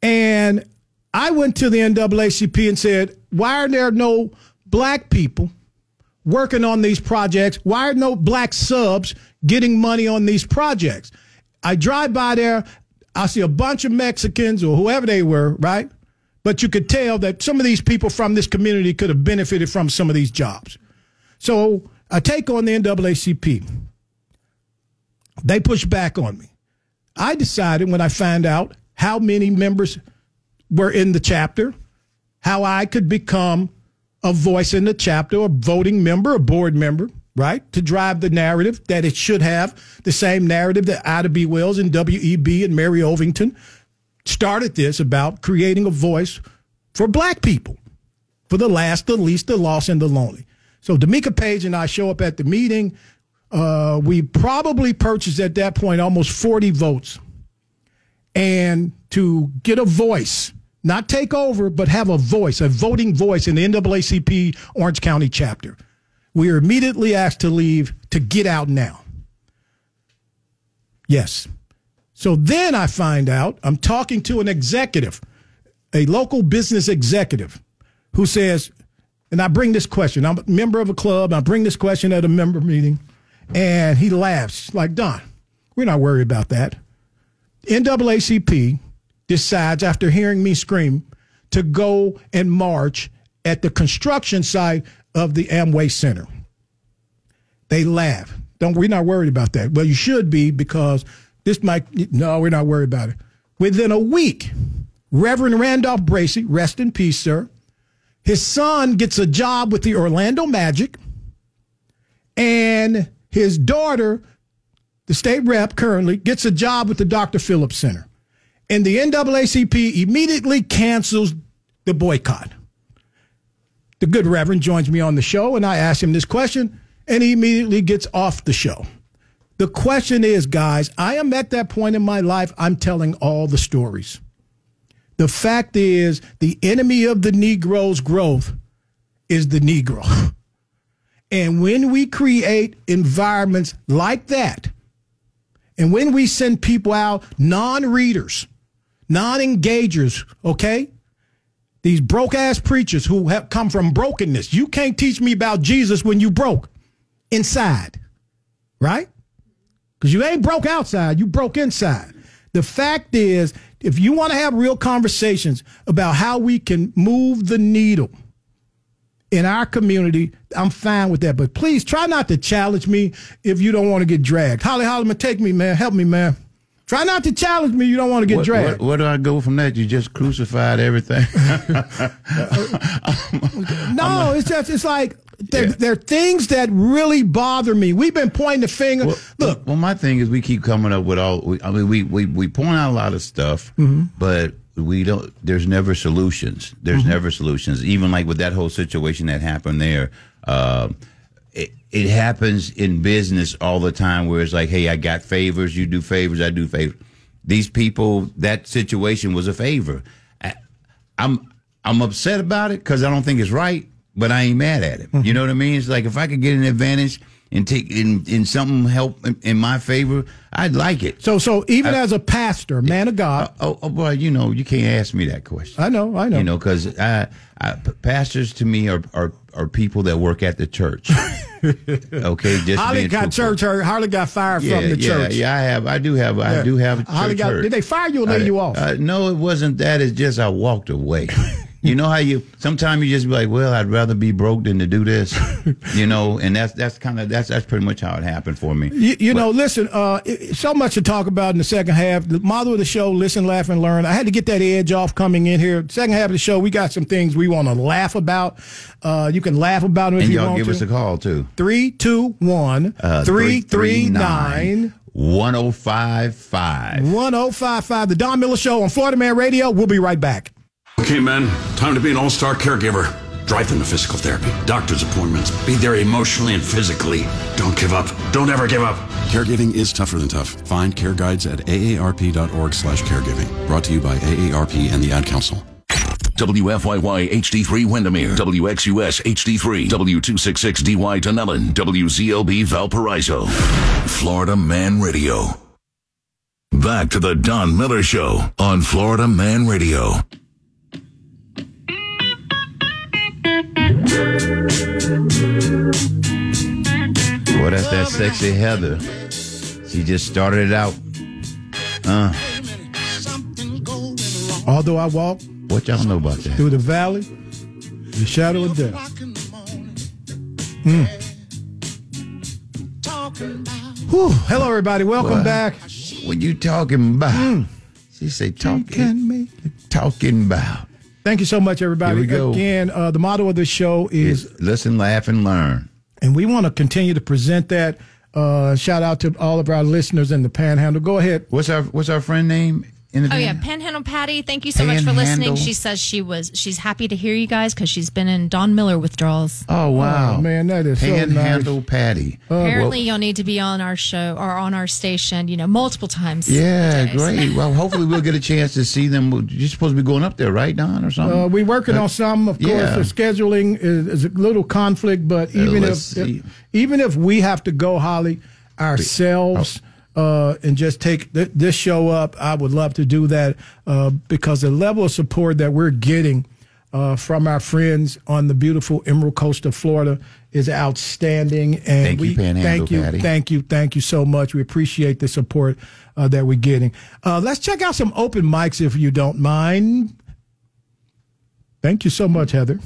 And I went to the NAACP and said, Why are there no black people working on these projects? Why are no black subs getting money on these projects? I drive by there, I see a bunch of Mexicans or whoever they were, right? But you could tell that some of these people from this community could have benefited from some of these jobs. So I take on the NAACP. They push back on me. I decided when I found out how many members were in the chapter, how I could become a voice in the chapter, a voting member, a board member, right? To drive the narrative that it should have the same narrative that Ida B. Wells and W.E.B. and Mary Ovington started this about creating a voice for black people, for the last, the least, the lost, and the lonely. So Demica Paige and I show up at the meeting. Uh, we probably purchased at that point almost 40 votes. And to get a voice, not take over, but have a voice, a voting voice in the NAACP Orange County chapter. We are immediately asked to leave to get out now. Yes. So then I find out I'm talking to an executive, a local business executive, who says, and I bring this question. I'm a member of a club. I bring this question at a member meeting, and he laughs like, Don, we're not worried about that. NAACP decides, after hearing me scream, to go and march at the construction site of the Amway Center. They laugh. Don't we're not worried about that. Well, you should be because this might no, we're not worried about it. Within a week, Reverend Randolph Bracy, rest in peace, sir. His son gets a job with the Orlando Magic, and his daughter, the state rep currently, gets a job with the Dr. Phillips Center. And the NAACP immediately cancels the boycott. The good Reverend joins me on the show, and I ask him this question, and he immediately gets off the show. The question is, guys, I am at that point in my life, I'm telling all the stories. The fact is, the enemy of the Negro's growth is the Negro. [LAUGHS] And when we create environments like that, and when we send people out, non readers, non engagers, okay? These broke ass preachers who have come from brokenness. You can't teach me about Jesus when you broke inside, right? Because you ain't broke outside, you broke inside. The fact is, if you want to have real conversations about how we can move the needle in our community, I'm fine with that. But please try not to challenge me if you don't want to get dragged. Holly Holloman, take me, man. Help me, man. Try not to challenge me. You don't want to get What, dragged. what, where do I go from that? You just crucified everything. [LAUGHS] [LAUGHS] no, it's just it's like there, there are things that really bother me. We've been pointing the finger. Look, well, my thing is we keep coming up with all. We, I mean, we, we we point out a lot of stuff, Mm-hmm. but we don't. There's never solutions. There's never solutions. Even like with that whole situation that happened there. Uh, it, it happens in business all the time where it's like, hey, I got favors, you do favors, I do favors. These people, that situation was a favor. I, I'm I'm upset about it because I don't think it's right, but I ain't mad at it. Mm-hmm. You know what I mean? It's like if I could get an advantage and take in, in something help in, in my favor, I'd like it. So so even as a pastor, man of God. Oh, oh, oh, well, you know, you can't ask me that question. I know, I know. You know, because I, I, pastors to me are, are are people that work at the church. [LAUGHS] okay, just Holly got truthful. church. Her Holly got fired yeah, from the yeah, church. Yeah, I have. I do have. I do have. Holly church got- hurt. did they fire you or lay you off? Uh, no, it wasn't that. It's just I walked away. [LAUGHS] you know how you sometimes you just be like, well, I'd rather be broke than to do this. [LAUGHS] you know, and that's that's kind of that's that's pretty much how it happened for me. You, you know, listen, uh, so much to talk about in the second half. The motto of the show, listen, laugh, and learn. I had to get that edge off coming in here. Second half of the show, we got some things we want to laugh about. Uh, you can laugh about them if And you y'all give to. us a call too. Three, two, one, Uh, three, three, nine. 1055. 1055, The Don Miller Show on Florida Man Radio. We'll be right back. Okay, men, time to be an all star caregiver. Drive them to physical therapy, doctor's appointments, be there emotionally and physically. Don't give up. Don't ever give up. Caregiving is tougher than tough. Find care guides at aarp.org slash caregiving. Brought to you by AARP and the Ad Council. WFYY HD3 Windermere, WXUS HD3, W266DY Dunnellon, WZLB Valparaiso. Florida Man Radio. Back to the Don Miller Show on Florida Man Radio. Boy, that's that sexy Heather. She just started it out. Uh, Although I walk what y'all know about that? through the valley, the shadow of death. Mm. Whew. Hello, everybody. Welcome What? back. What you talking about? She say talking, talking about. Thank you so much, everybody. Here we go. Again, uh, the motto of the show is, Is listen, laugh, and learn. and we want to continue to present that. Uh, shout out to all of our listeners in the Panhandle. Go ahead. What's our What's our friend name in the Oh yeah, band? Panhandle Patty. Thank you so much for listening. Panhandle. She says she was she's happy to hear you guys because she's been in Don Miller withdrawals. Oh wow, Oh, man, that is so Panhandle nice. Patty. Apparently, Well, you'll need to be on our show or on our station, you know, multiple times. a yeah, day. great. [LAUGHS] Well, hopefully we'll get a chance to see them. You're supposed to be going up there, right, Don, or something? Uh, we're working on some. Of course, yeah. the scheduling is, is a little conflict, but Uh, even if, let's see. if even if we have to go, Holly, ourselves. Uh, and just take th- this show up. I would love to do that uh, because the level of support that we're getting uh, from our friends on the beautiful Emerald Coast of Florida is outstanding. And Thank you, we Panhandle thank you, Patty. thank you, thank you so much. We appreciate the support uh, that we're getting. Uh, let's check out some open mics if you don't mind. Thank you so much, Heather.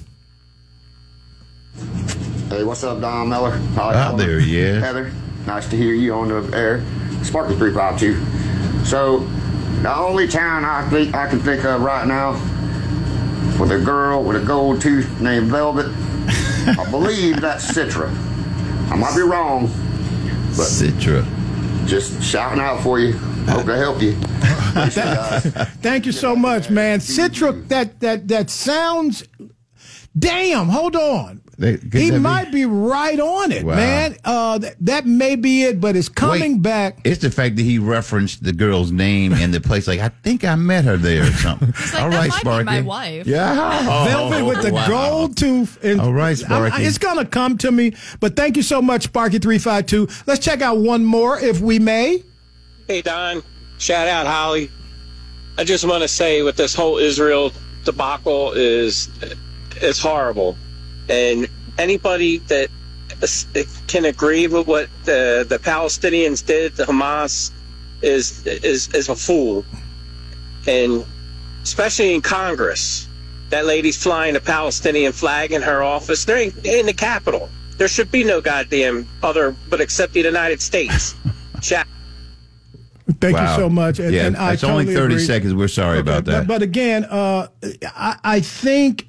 Hey, what's up, Don Miller? Holly Ah, Coleman. there yeah. Heather, nice to hear you on the air. Sparky 352. So, the only town I think I can think of right now with a girl with a gold tooth named Velvet, I [LAUGHS] believe that's Citra. I might be wrong, but Citra. just shouting out for you. Hope to help you. Appreciate it, guys. [LAUGHS] Thank you so much, man. Citra, that that that sounds. Damn, hold on. They- He that be- might be right on it, Wow. man. Uh, th- that may be it, but it's coming Wait, back. It's the fact that he referenced the girl's name and the place. Like I think I met her there or something. like, All that right, might be Sparky. my wife. Yeah, [LAUGHS] Velvet with the wow. gold tooth. And All right, I'm- Sparky. it's gonna come to me. But thank you so much, Sparky three five two. Let's check out one more, if we may. Hey, Don. Shout out, Holly. I just want to say with this whole Israel debacle is is horrible, and anybody that can agree with what the the Palestinians did to Hamas is is is a fool, and especially in Congress, that lady's flying a Palestinian flag in her office. They're in, in the Capitol. There should be no goddamn other, but except the United States. [LAUGHS] Shout. Thank Wow. you so much. And, yeah, and I it's only thirty agree. seconds. We're sorry Okay, about that. But, but again, uh, I, I think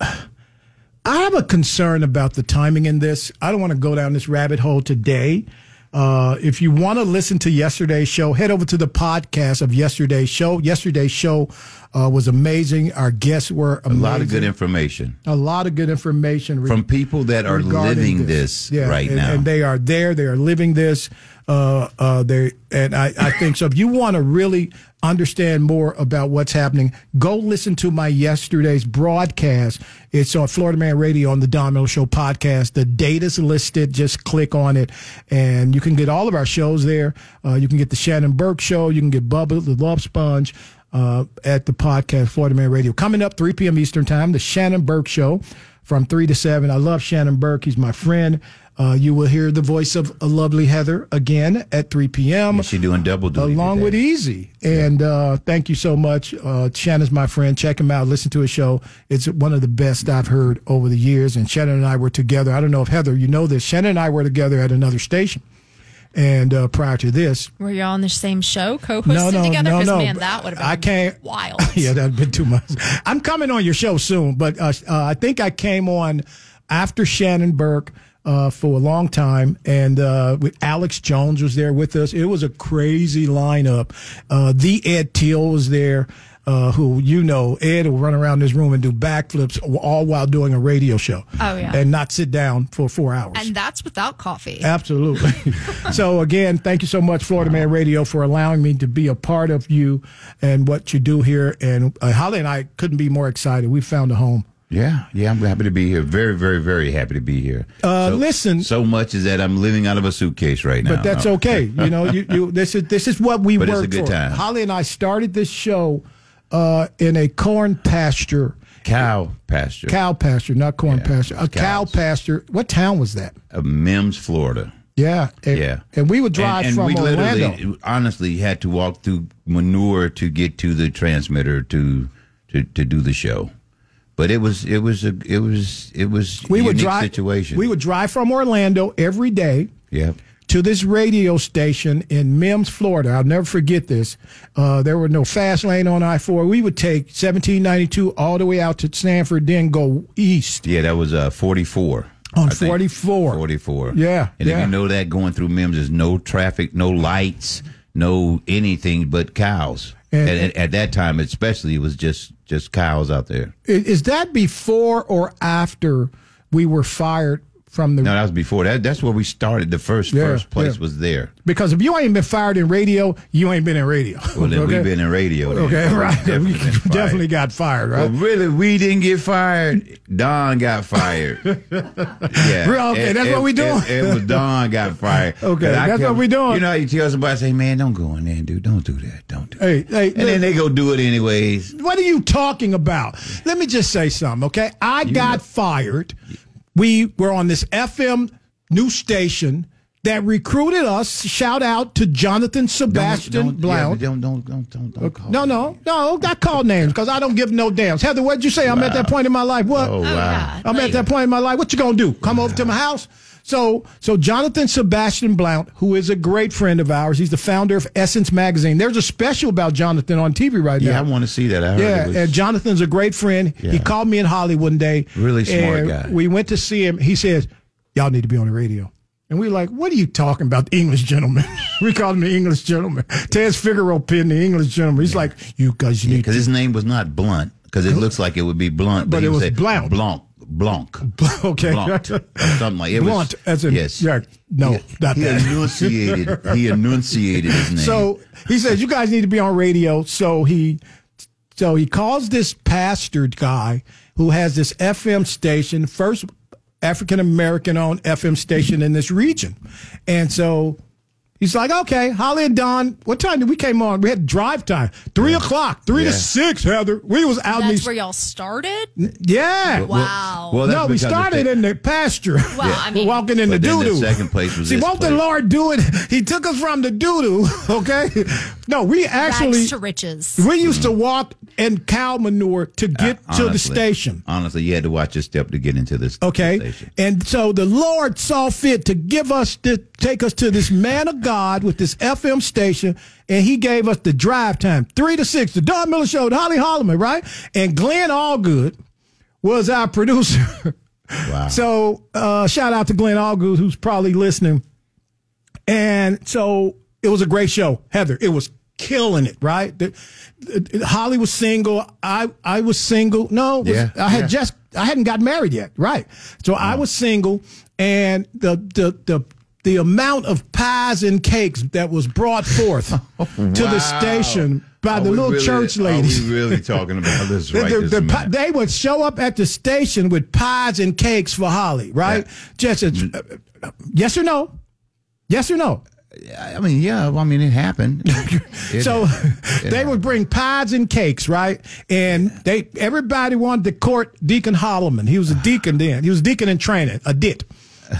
I have a concern about the timing in this. I don't want to go down this rabbit hole today. Uh, if you want to listen to yesterday's show, head over to the podcast of yesterday's show. Yesterday's show uh, was amazing. Our guests were a lot of good information A lot of good information re- from people that are living this, Yeah, right and, now. and they are there. They are living this. Uh, uh, they and I, I think so. If you want to really understand more about what's happening, go listen to my yesterday's broadcast. It's on Florida Man Radio on the Don Miller Show podcast. The data's listed. Just click on it, and you can get all of our shows there. Uh, you can get the Shannon Burke Show. You can get Bubba the Love Sponge uh, at the podcast Florida Man Radio. Coming up 3 p.m. Eastern Time, the Shannon Burke Show from 3 to 7. I love Shannon Burke. He's my friend. Uh, you will hear the voice of a lovely Heather again at 3 p.m. She's doing double duty. Along today. with Easy. And uh, thank you so much. Uh, Shannon's my friend. Check him out. Listen to his show. It's one of the best I've heard over the years. And Shannon and I were together. I don't know if Heather, you know this. Shannon and I were together at another station. And uh, prior to this, Were you all on the same show, co-hosted no, no, together? no, 'Cause, no. man, that would have been I can't. [LAUGHS] wild. yeah, that'd been too much. I'm coming on your show soon, but uh, uh, I think I came on after Shannon Burke uh, for a long time, and uh, with Alex Jones was there with us. It was a crazy lineup. Uh, the Ed Teal was there. uh, who you know, Ed will run around this room and do backflips all while doing a radio show. Oh, yeah. and not sit down for four hours. And that's without coffee. Absolutely. [LAUGHS] [LAUGHS] so again, thank you so much, Florida Man Radio, for allowing me to be a part of you and what you do here. And uh, Holly and I couldn't be more excited. We found a home. Yeah, yeah, I'm happy to be here. Very, very, very happy to be here. Uh, so, listen- so much is that I'm living out of a suitcase right now. But that's okay. You know, you, you [LAUGHS] this is this is what we But work it's a good for. time. Holly and I started this show uh, in a corn pasture, Cow pasture. cow pasture, not corn pasture, a cow pasture. What town was that? Of Mims, Florida. Yeah, and, Yeah. and we would drive and, and from we Orlando. literally, honestly, had to walk through manure to get to the transmitter to to, to do the show. But it was it was a it was it was we would unique drive. situation. We would drive from Orlando every day yeah. to this radio station in Mims, Florida. I'll never forget this. Uh, there were no fast lane on I four. We would take seventeen ninety two all the way out to Sanford, then go east Yeah, that was uh, 44. on I think. forty four. 44. Yeah, And if you know that going through Mims, there's no traffic, no lights, no anything but cows. And- And, at, at that time, especially, it was just just cows out there. Is that before or after we were fired from the? No, that was before that. That's where we started. The first Yeah, first place yeah. was there. Because if you ain't been fired in radio, you ain't been in radio. Well, then Okay? we've been in radio. then. Okay, right. Definitely [LAUGHS] We definitely got fired, Well, really, we didn't get fired. Don got fired. [LAUGHS] yeah. Real- okay, that's what we doing. It, it was Don got fired. [LAUGHS] Okay, that's what we doing. You know, how you tell somebody, say, man, don't go in there dude. do, don't do that, don't do. Hey, hey, And then they go do it anyways. What are you talking about? Let me just say something, okay? I got fired. We were on this FM new station that recruited us. Shout out to Jonathan Sebastian don't, yeah, Blount. but don't, don't, don't, don't, don't call no, no, no. I call names because I don't give no damns. Heather, what'd you say? I'm at that point in my life. What? Oh, oh wow. I'm at that point in my life. What you gonna do? Come over to my house? So, so Jonathan Sebastian Blount, who is a great friend of ours, he's the founder of Essence Magazine. There's a special about Jonathan on TV right now. Yeah, I want to see that. I Yeah, was, and Jonathan's a great friend. He called me in Hollywood one day. Really smart and guy. We went to see him. He says, "Y'all need to be on the radio." And we are like, "What are you talking about, the English gentleman?" [LAUGHS] we called him the English gentleman. Tez Figaro pinned the English gentleman. He's like, "You guys need because to." his name was not Blunt, because it looks like it would be Blunt, But he it was say Blount. Blanc, Blanc, okay, or something like it. Blunt, was, as in yes, yeah, no, he, not he that. enunciated. he enunciated his name. So he says, "You guys need to be on radio." So he, so he calls this pastor guy who has this FM station, first African American owned FM station in this region, and so. He's like, okay, Holly and Don, what time did we came on? We had drive time. Three o'clock, three Yeah. to six, Heather. We was out in That's these. where y'all started? Yeah. Wow. well, that's no, we because the started in the pasture. Well, I mean- walking in the But doo doo. second place was See, this won't the. Lord do it? He took us from the doo doo. [LAUGHS] Okay. No, we actually Rags to riches. we used to walk in cow manure to uh, get to the station. Honestly, you had to watch your step to get into this. Okay. station. And so the Lord saw fit to give us to take us to this man of God with this FM station, and he gave us the drive time, three to six, the Don Miller Show, Holly Holloman, right? And Glenn Allgood was our producer. [LAUGHS] Wow. So uh, shout out to Glenn Allgood, who's probably listening. And so it was a great show, Heather. It was killing it, right? The- the- Holly was single. I I was single. No, was- Yeah, I had yeah. just I hadn't got married yet, right? So I was single, and the the the the amount of pies and cakes that was brought forth [LAUGHS] to the station by Are the little really- church ladies. Are we really talking about [LAUGHS] this right The- this the pi- they would show up at the station with pies and cakes for Holly, right? Just as, uh, uh, yes or no? Yes or no? I mean, yeah. Well, I mean, it happened. [LAUGHS] It- so it they would bring pies and cakes, right? And they everybody wanted to court Deacon Holloman. He was a deacon then. He was a deacon in training, a dit.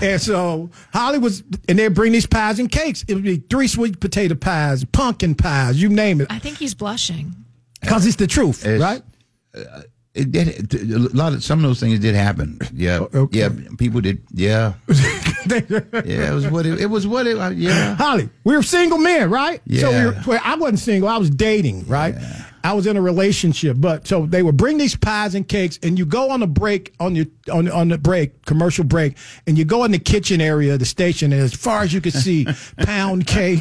And so Holly was, and they'd bring these pies and cakes. It would be three sweet potato pies, pumpkin pies, you name it, I think he's blushing. because it's the truth, It's- right? It did. A lot of some of those things did happen. Yeah, okay. yeah. People did. Yeah, [LAUGHS] yeah. It was what it, it was. What it. uh, Yeah. Holly, we were single men, right? So we Yeah. were, well, I wasn't single. I was dating, right? I was in a relationship, but so they would bring these pies and cakes, and you go on a break on your on on the break commercial break, and you go in the kitchen area of the station, and as far as you can see, [LAUGHS] pound cake,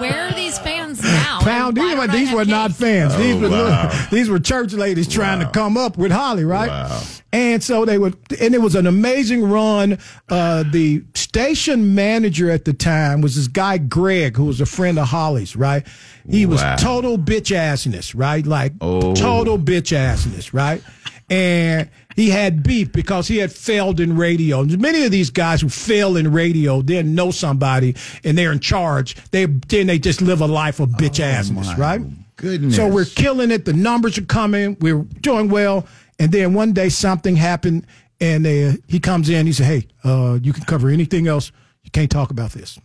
Where are these fans now? [LAUGHS] pound. These were these were not fans. these oh, were Oh, wow. these were church ladies trying to come up with Holly, right? And so they would, and it was an amazing run. Uh, the station manager at the time was this guy Greg, who was a friend of Holly's, right? He was total bitch assness, right? Like oh. total bitch assness, right? And he had beef because he had failed in radio. And many of these guys who fail in radio, they know somebody and they're in charge. They then they just live a life of bitch assness, right? goodness. So we're killing it. The numbers are coming. We're doing well. And then one day something happened, and uh, he comes in. He said, "Hey, uh, you can cover anything else. You can't talk about this."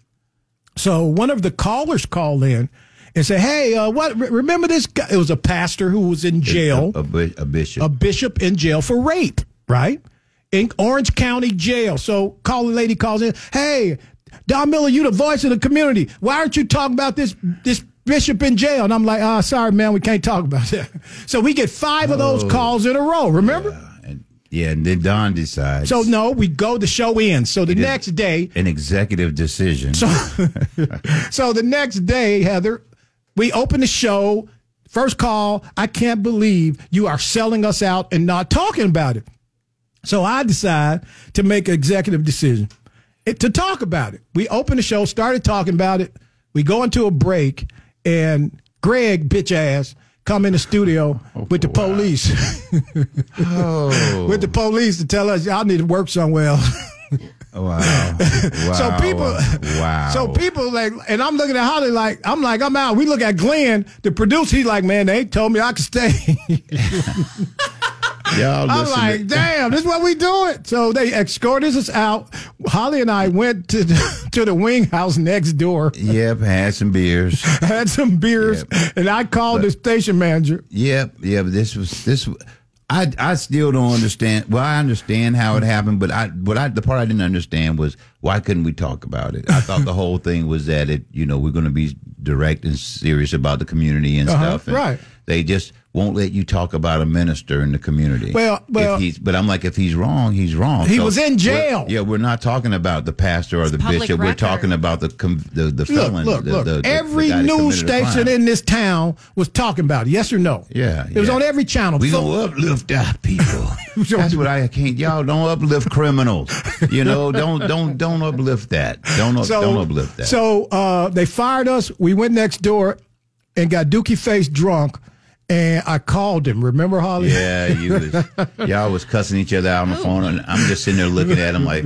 So one of the callers called in and said, "Hey, uh, what? Remember this guy? It was a pastor who was in jail, A, bi- a bishop. a bishop in jail for rape, right? In Orange County Jail. So calling lady calls in, "Hey, Don Miller, you the voice of the community. Why aren't you talking about this this bishop in jail?" And I'm like, "Ah, sorry, man, we can't talk about that." [LAUGHS] So we get five of those Oh. calls in a row. Remember? yeah, and then Don decides. So no, we go. The show ends. So the It next day, an executive decision. So, [LAUGHS] so the next day, Heather, we open the show. First call, I can't believe you are selling us out and not talking about it. So I decide to make an executive decision it, to talk about it. We open the show, started talking about it. We go into a break, and Greg, bitch ass, come in the studio with the police. oh. with the police to tell us y'all need to work somewhere. Wow. wow. So people, Wow. so people like, and I'm looking at Holly like, I'm like, I'm out. We look at Glenn, the producer. He's like, man, they told me I could stay. [LAUGHS] Y'all I'm like, damn, this is what we doing. So they escorted us out. Holly and I went to the, to the wing house next door, Yep, had some beers. [LAUGHS] had some beers, and I called the station manager. Yep, yep. This was this. I I still don't understand. Well, I understand how it happened, but I what I the part I didn't understand was why couldn't we talk about it? I thought the [LAUGHS] whole thing was that it you know we're going to be direct and serious about the community and Uh-huh, stuff. and right. They just won't let you talk about a minister in the community. Well- well- if he's, but I'm like, if he's wrong, he's wrong. He was in we're- jail. Yeah, we're not talking about the pastor or the public bishop. We're talking about the com, the the Look, felon. look, the, look. the- the- the every guy news station in this town was talking about it. Yes or no? Yeah, It was on every channel. We So- gonna uplift our people. [LAUGHS] That's what I can't. Y'all don't uplift criminals. You know, [LAUGHS] don't don't don't uplift that. Don't up, don't uplift that. So uh, they fired us. We went next door and got dookie face drunk, and I called him. Remember, Holly? yeah, you was, y'all was cussing each other out on the phone, and I'm just sitting there looking at him like,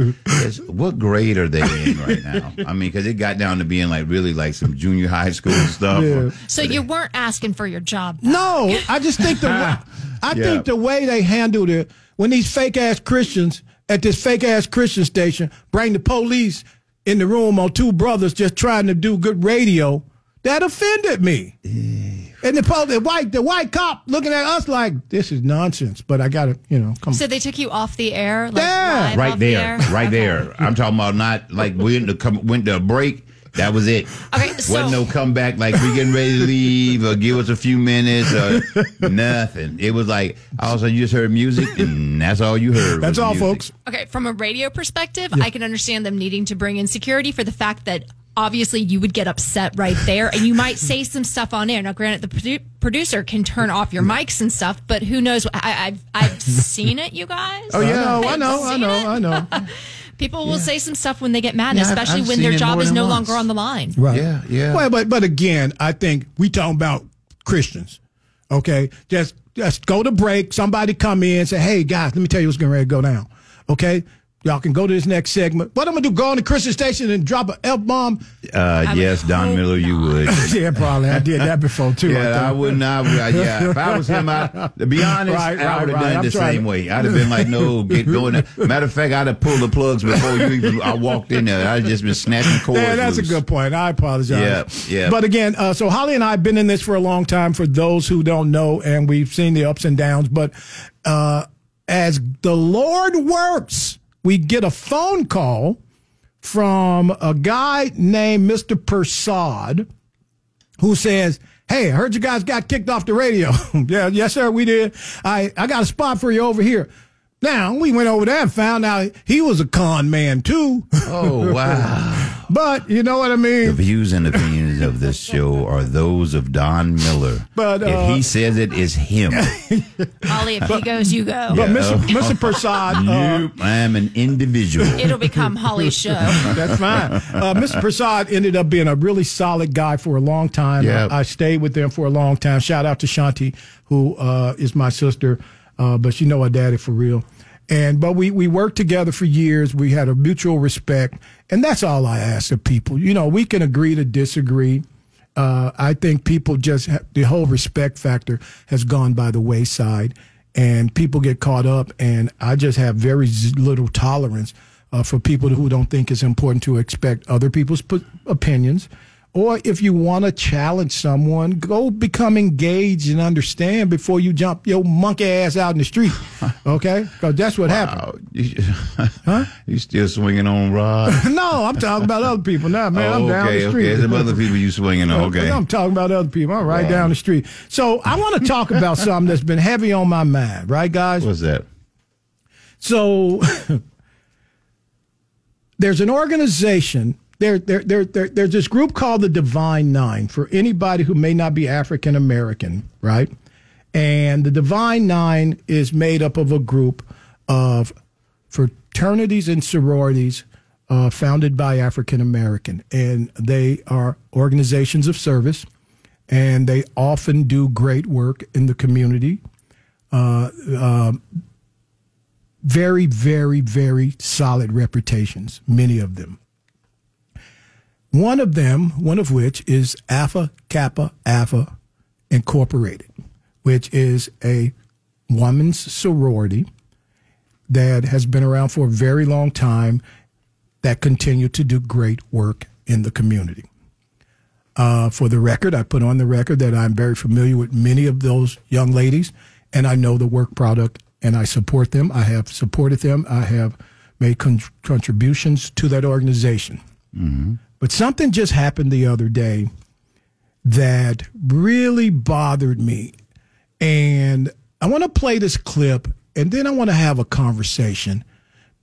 what grade are they in right now? I mean, because it got down to being like really like some junior high school stuff. Yeah. So you weren't asking for your job. No, I just think the way, [LAUGHS] I Yeah. think the way they handled it when these fake ass Christians at this fake ass Christian station bring the police in the room on two brothers just trying to do good radio, that offended me. And the, pol- the white the white cop looking at us like this is nonsense. But I got to you know come. So they took you off the air, like Yeah. live right off the there, air? right Okay. there. I'm talking about not like we went to come went to a break. That was it. Okay, so- wasn't no comeback like we getting ready to leave or give us a few minutes or [LAUGHS] nothing. It was like all of a sudden you just heard music and that's all you heard. That's all, music. folks. Okay, from a radio perspective, I can understand them needing to bring in security for the fact that obviously you would get upset right there and you might say some stuff on air. Now, granted, the produ- producer can turn off your mics and stuff, but who knows? I, I've I've seen it, you guys. Oh yeah, I know, I know, I know. I know. [LAUGHS] People will say some stuff when they get mad, Yeah, I've- especially I've when their job is no once. longer on the line. Right. Yeah, yeah. Well, but but again, I think we talking about Christians. Okay, just just go to break. Somebody come in and say, "Hey guys, let me tell you what's getting ready to go down." Okay, y'all can go to this next segment. What I'm gonna do? Go on the Christian station and drop an f bomb? Uh, yes, Don Miller, you would. [LAUGHS] yeah, probably. I did that before too. Yeah, I think. would not. I- Yeah, if I was him, I, to be honest, Right, I right, would have right. done I'm the same to- way. I'd have been like, no, get [LAUGHS] going. Matter of fact, I'd have pulled the plugs before you even. I walked in there. I'd just been snatching [LAUGHS] cords. Yeah, that's loose. a good point. I apologize. Yeah, yeah. But again, uh, so Holly and I have been in this for a long time. For those who don't know, and we've seen the ups and downs. But uh, as the Lord works, we get a phone call from a guy named Mr. Persad who says, Hey, I heard you guys got kicked off the radio. [LAUGHS] yeah, yes, sir, we did. I, I got a spot for you over here. Now, we went over there and found out he was a con man, too. Oh, [LAUGHS] wow. but, you know what I mean? The views and opinions of this show are those of Don Miller. But, uh, if he says it, is him. [LAUGHS] Holly, if he goes, you go. But Mr. Mr. Prasad, uh, nope, I'm an individual. It'll become Holly's show. [LAUGHS] That's fine. Uh, Mr. Prasad ended up being a really solid guy for a long time. Yep. I, I stayed with them for a long time. Shout out to Shanti, who uh, is my sister, uh, but she know her daddy for real. And but we we worked together for years. We had a mutual respect, and that's all I ask of people. You know, we can agree to disagree. Uh, I think people just the whole respect factor has gone by the wayside, and people get caught up. And I just have very little tolerance uh, for people who don't think it's important to expect other people's p- opinions. Or if you want to challenge someone, go become engaged and understand before you jump your monkey ass out in the street. [LAUGHS] Okay, because that's what happened. [LAUGHS] huh? You still swinging on Rod? [LAUGHS] no, I'm talking about other people now, man. I'm oh, down okay, the street. okay. Some other people you swinging on. Okay. I'm talking about other people. I'm right Wow. down the street. So I want to talk about something that's been heavy on my mind, right, guys? What's that? So there's an organization. There, there, there, there, there's this group called the Divine Nine for anybody who may not be African American, right? And the Divine Nine is made up of a group of fraternities and sororities uh, founded by African American, and they are organizations of service, and they often do great work in the community. Uh, um, very, very, very solid reputations, many of them. One of them, one of which is Alpha Kappa Alpha Incorporated, which is a woman's sorority that has been around for a very long time that continue to do great work in the community. Uh, for the record, I put on the record that I'm very familiar with many of those young ladies, and I know the work product, and I support them. I have supported them. I have made con- contributions to that organization. But something just happened the other day that really bothered me. And I want to play this clip and then I want to have a conversation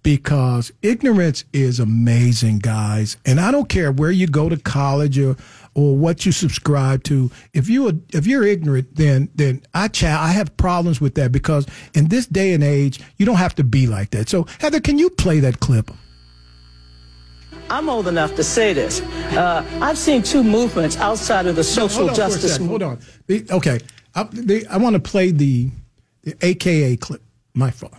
because ignorance is amazing, guys. And I don't care where you go to college or or what you subscribe to. If you are, if you're ignorant, then then I cha- I have problems with that because in this day and age, you don't have to be like that. So Heather, can you play that clip? I'm old enough to say this. Uh, I've seen two movements outside of the social hold on justice. Hold on. The- okay, I, the, I want to play the, the AKA clip. My fault.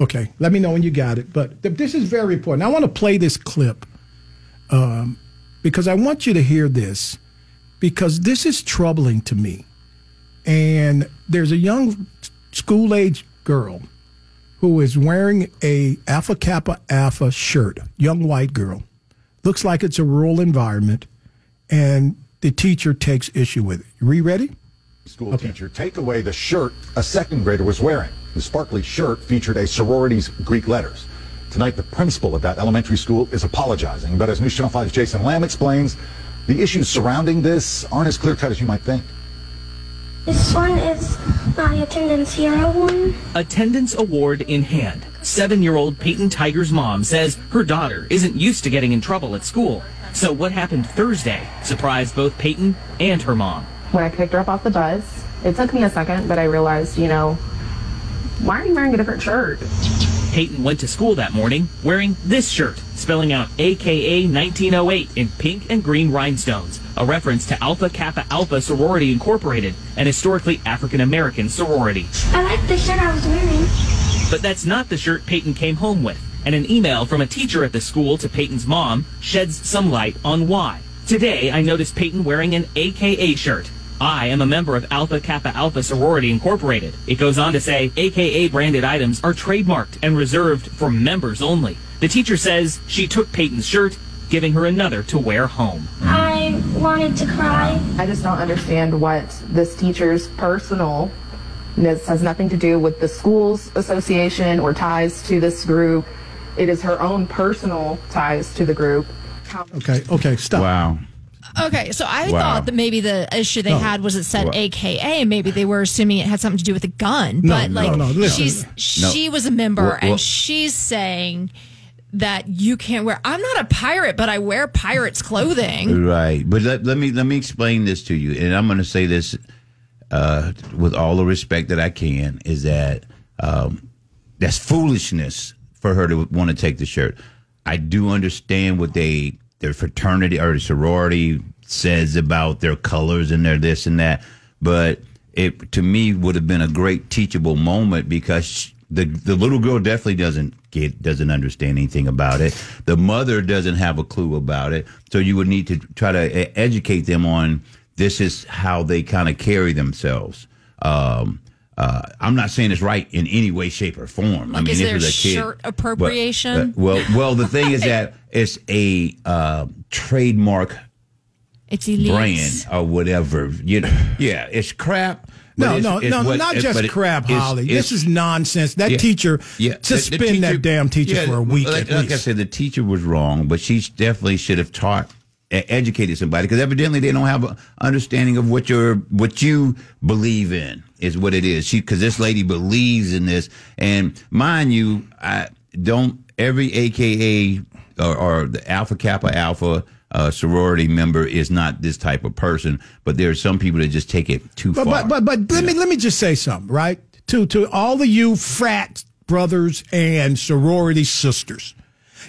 Okay, let me know when you got it. But th- this is very important. I want to play this clip um, because I want you to hear this because this is troubling to me. And there's a young school age girl who is wearing a Alpha Kappa Alpha shirt, young white girl. Looks like it's a rural environment, and the teacher takes issue with it. You re ready? School teacher take away the shirt a second grader was wearing. The sparkly shirt featured a sorority's Greek letters. Tonight, the principal of that elementary school is apologizing, but as News Channel 5's Jason Lamb explains, the issues surrounding this aren't as clear cut as you might think. This one is my attendance hero one. Attendance award in hand. Seven year old Peyton Tiger's mom says her daughter isn't used to getting in trouble at school. So what happened Thursday surprised both Peyton and her mom. When I picked her up off the bus, it took me a second, but I realized, you know, why are you wearing a different shirt? Peyton went to school that morning wearing this shirt, spelling out AKA 1908 in pink and green rhinestones, a reference to Alpha Kappa Alpha Sorority Incorporated, an historically African American sorority. I like the shirt I was wearing. But that's not the shirt Peyton came home with, and an email from a teacher at the school to Peyton's mom sheds some light on why. Today, I noticed Peyton wearing an AKA shirt. I am a member of Alpha Kappa Alpha Sorority Incorporated. It goes on to say AKA branded items are trademarked and reserved for members only. The teacher says she took Peyton's shirt, giving her another to wear home. Oh, I wanted to cry. I just don't understand what this teacher's personal this has nothing to do with the school's association or ties to this group. It is her own personal ties to the group. How- Okay, okay, stop. Wow. Okay, so I Wow. thought that maybe the issue they No. had was it said What? AKA. Maybe they were assuming it had something to do with a gun. No, but no, like no, listen. she's No. she was a member Well, well- and she's saying that you can't wear. I'm not a pirate, but I wear pirates clothing. Right, but let, let me let me explain this to you, and I'm going to say this uh, with all the respect that I can: is that um, that's foolishness for her to want to take the shirt. I do understand what they their fraternity or sorority says about their colors and their this and that, but it to me would have been a great teachable moment because the the little girl definitely doesn't get doesn't understand anything about it. The mother doesn't have a clue about it, so you would need to try to educate them on this is how they kind of carry themselves. Um, uh, I'm not saying it's right in any way, shape, or form. I mean, is there a kid, shirt but- appropriation? but- well, well, the thing is that [LAUGHS] it's a uh, trademark It's brand or whatever. You know, yeah, it's crap. No, no, no, what- not eh, just but it- crap, Holly. it's- this is nonsense. That Yeah. teacher, Yeah, the- the suspend that damn teacher yeah, for a week Like, at like I said, the teacher was wrong, but she definitely should have taught, educated somebody because evidently they don't have an understanding of what your what you believe in is what it is. She because this lady believes in this, and mind you, I don't every AKA or, or the Alpha Kappa Alpha. Uh, sorority member is not this type of person, but there are some people that just take it too But far. but but, but let me let me just say something, right? To to all of you frat brothers and sorority sisters.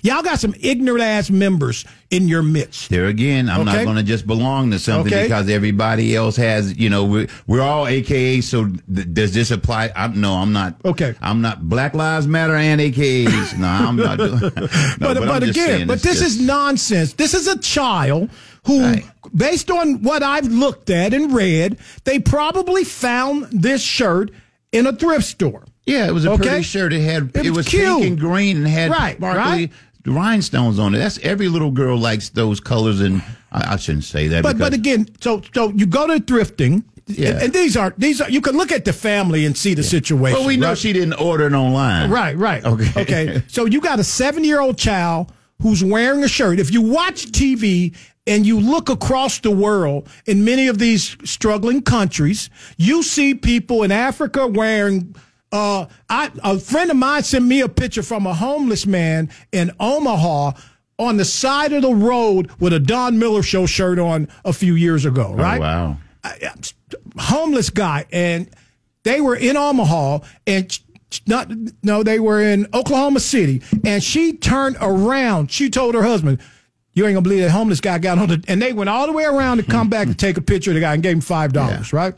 Y'all got some ignorant ass members in your midst. There again, I'm not going to just belong to something Okay. because everybody else has, you know, we're, we're all AKA. So th- does this apply? I'm, no, I'm not. Okay. I'm not Black Lives Matter and AKAs. No, I'm not doing. [LAUGHS] [LAUGHS] No, but I'm but again, but this just- is nonsense. This is a child who, based on what I've looked at and read, they probably found this shirt in a thrift store. Yeah, it was a Okay? pretty shirt. It had it, was, cute. pink and green and had Right, sparkly right. Rhinestones on it. That's every little girl likes those colors, and I, I shouldn't say that. But but again, so so you go to thrifting, Yeah. and, and these are these are you can look at the family and see the situation. Well, we know right? she didn't order it online. Right, right. Okay. Okay. [LAUGHS] So you got a seven year old child who's wearing a shirt. If you watch TV and you look across the world in many of these struggling countries, you see people in Africa wearing. Uh, I, a friend of mine sent me a picture from a homeless man in Omaha on the side of the road with a Don Miller show shirt on a few years ago, right? Oh, wow. homeless guy, and they were in Omaha, and not no, they were in Oklahoma City, and she turned around. She told her husband, "You ain't gonna believe that homeless guy got on the," and they went all the way around to come back to take a picture of the guy and gave him five dollars, right?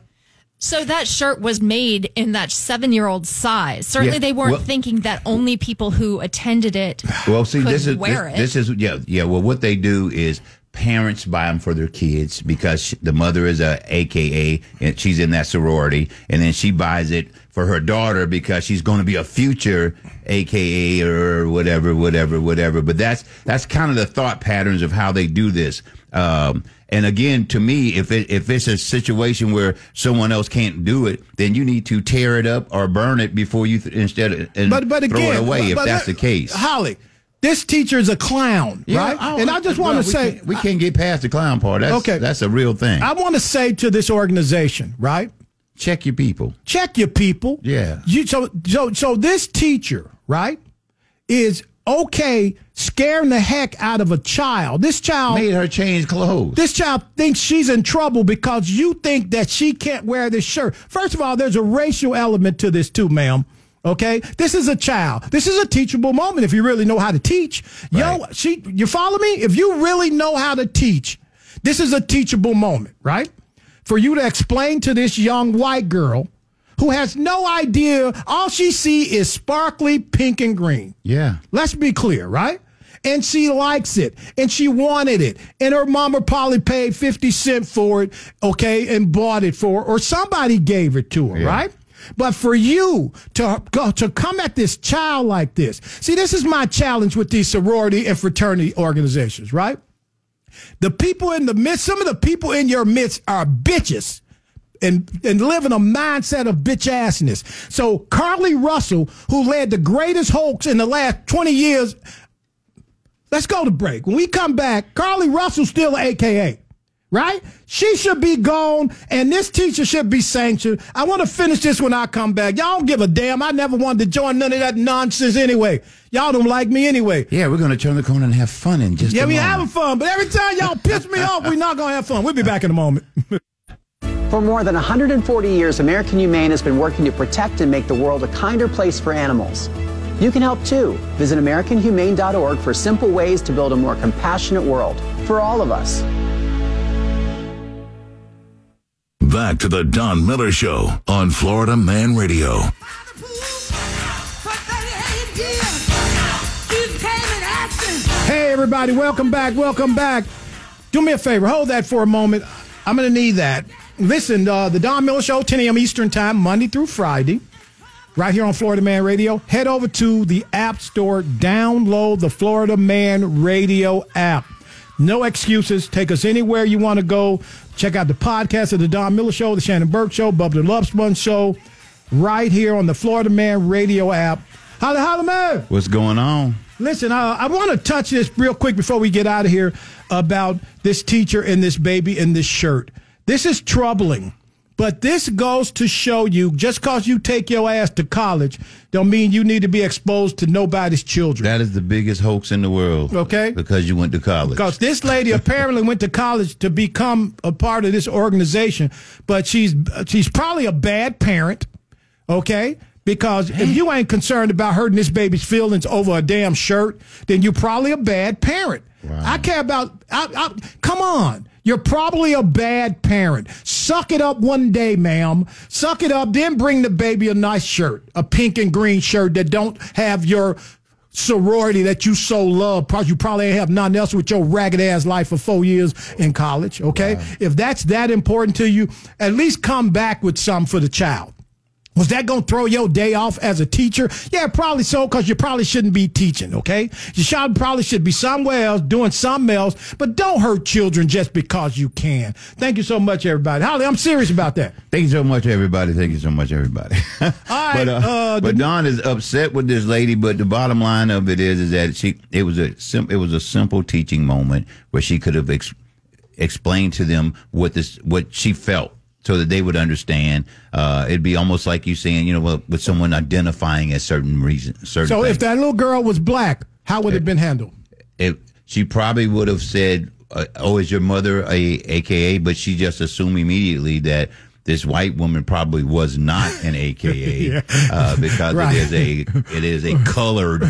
So that shirt was made in that seven year old size. Certainly, Yeah, they weren't well- thinking that only people who attended it Well, see, could this is wear this, it. this is yeah yeah. Well, what they do is parents buy them for their kids because the mother is a AKA and she's in that sorority, and then she buys it for her daughter because she's going to be a future AKA or whatever, whatever, whatever. But that's that's kind of the thought patterns of how they do this. Um, and again, to me, if it, if it's a situation where someone else can't do it, then you need to tear it up or burn it before you th- instead of and But but throw again, it away but- if but that's the case. Holly, this teacher is a clown, Yeah, right? I- and I just well, want to say, we can't get past the clown part. That's, Okay. that's a real thing. I want to say to this organization, right? Check your people. check your people. Yeah. You so so so this teacher, right, is okay scaring the heck out of a child. This child Made her change clothes. This child thinks she's in trouble because you think that she can't wear this shirt. First of all, there's a racial element to this too, ma'am. Okay, this is a child. This is a teachable moment if you really know how to teach. Yo, she, you follow me? If you really know how to teach, this is a teachable moment, right? For you to explain to this young white girl who has no idea, all she see is sparkly pink and green. Yeah. Let's be clear, right? And she likes it and she wanted it. And her mama probably paid 50 cents for it, okay, and bought it for her, or somebody gave it to her, right? But for you to go to come at this child like this, see, this is my challenge with these sorority and fraternity organizations, right? The people in the midst, some of the people in your midst are bitches and, and live in a mindset of bitch assness. So Carlee Russell, who led the greatest hoax in the last 20 years, let's go to break. When we come back, Carlee Russell's still an AKA. right? She should be gone, and this teacher should be sanctioned. I want to finish this when I come back. Y'all don't give a damn. I never wanted to join none of that nonsense anyway. Y'all don't like me anyway. Yeah, we're going to turn the corner and have fun in just Yeah, we moment. having fun, but every time y'all piss me off, we're not gonna have fun. We'll be back in a moment. [LAUGHS] For more than 140 years, American Humane has been working to protect and make the world a kinder place for animals. You can help too. Visit AmericanHumane.org for simple ways to build a more compassionate world for all of us. Back to the Don Miller Show on Florida Man Radio. Hey, everybody, welcome back. Welcome back. Do me a favor, hold that for a moment. I'm going to need that. Listen, uh, the Don Miller Show, 10 a.m. Eastern Time, Monday through Friday, right here on Florida Man Radio. Head over to the App Store, download the Florida Man Radio app. No excuses. Take us anywhere you want to go. Check out the podcast of the Don Miller Show, the Shannon Burke Show, Bubba the Love Sponge Show, right here on the Florida Man Radio app. Holla, holla, man. What's going on? Listen, uh, I want to touch this real quick before we get out of here about this teacher and this baby in this shirt. This is troubling, but this goes to show you just because you take your ass to college don't mean you need to be exposed to nobody's children. That is the biggest hoax in the world. Okay. Because you went to college. Because this lady apparently went to college to become a part of this organization, but she's she's probably a bad parent. Okay. Because if you ain't concerned about hurting this baby's feelings over a damn shirt, then you're probably a bad parent. I care about. I, I, come on. You're probably a bad parent. Suck it up one day, ma'am. Suck it up. Then bring the baby a nice shirt, a pink and green shirt that don't have your sorority that you so love. You probably ain't have nothing else with your ragged ass life for four years in college. Okay, if that's that important to you, at least come back with some for the child. Was that going to throw your day off as a teacher? Yeah, probably so, because you probably shouldn't be teaching, okay? You should, probably should be somewhere else doing something else, but don't hurt children just because you can. Thank you so much, everybody. Holly, I'm serious about that. Thank you so much, everybody. Thank you so much, everybody. [LAUGHS] All right, but uh, uh, but Don is upset with this lady. But the bottom line of it is, is that she it was a sim- it was a simple teaching moment where she could have ex- explained to them what this what she felt. So that they would understand, uh, it'd be almost like you saying, you know, well, with someone identifying as certain reason, certain. So thing. if that little girl was black, how would it have been handled? if she probably would have said, uh, "Oh, is your mother a AKA?" But she just assumed immediately that this white woman probably was not an [LAUGHS] AKA Yeah. uh, because Right. it is a it is a colored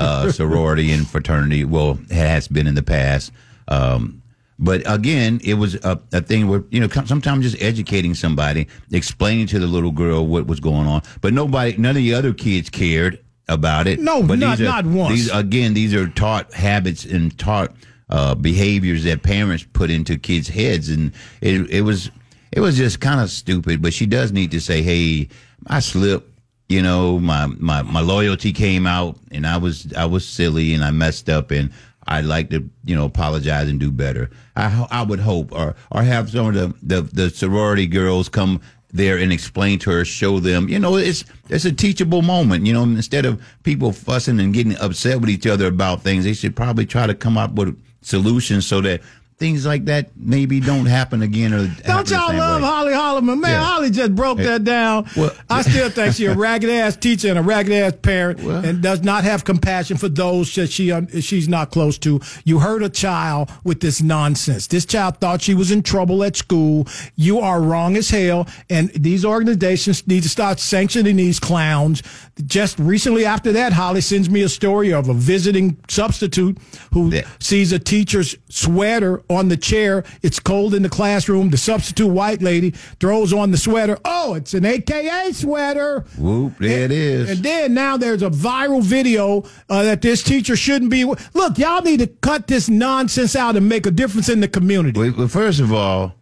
uh, sorority and fraternity. Well, it has been in the past. Um, but again, it was a, a thing where you know sometimes just educating somebody, explaining to the little girl what was going on. But nobody, none of the other kids cared about it. No, but not- these are, not once. These again, these are taught habits and taught uh, behaviors that parents put into kids' heads, and it it was it was just kind of stupid. But she does need to say, "Hey, I slipped." You know, my, my, my loyalty came out, and I was I was silly, and I messed up, and I'd like to you know apologize and do better. I I would hope, or or have some of the the, the sorority girls come there and explain to her, show them, you know, it's it's a teachable moment. You know, instead of people fussing and getting upset with each other about things, they should probably try to come up with solutions so that things like that maybe don't happen again. Or Don't y'all love way. Holly Holloman? Man, Yeah. Holly just broke Hey. that down. Well- I still think she's a [LAUGHS] ragged ass teacher and a ragged ass parent and does not have compassion for those that she um, she's not close to. You hurt a child with this nonsense. This child thought she was in trouble at school. You are wrong as hell. And these organizations need to start sanctioning these clowns. Just recently after that, Holly sends me a story of a visiting substitute who sees a teacher's sweater on the chair. It's cold in the classroom. The substitute white lady throws on the sweater. Oh, it's an AKA sweater. Whoop, there it is. And then now there's a viral video uh, that this teacher shouldn't be. Look, y'all need to cut this nonsense out and make a difference in the community. Well, first of all,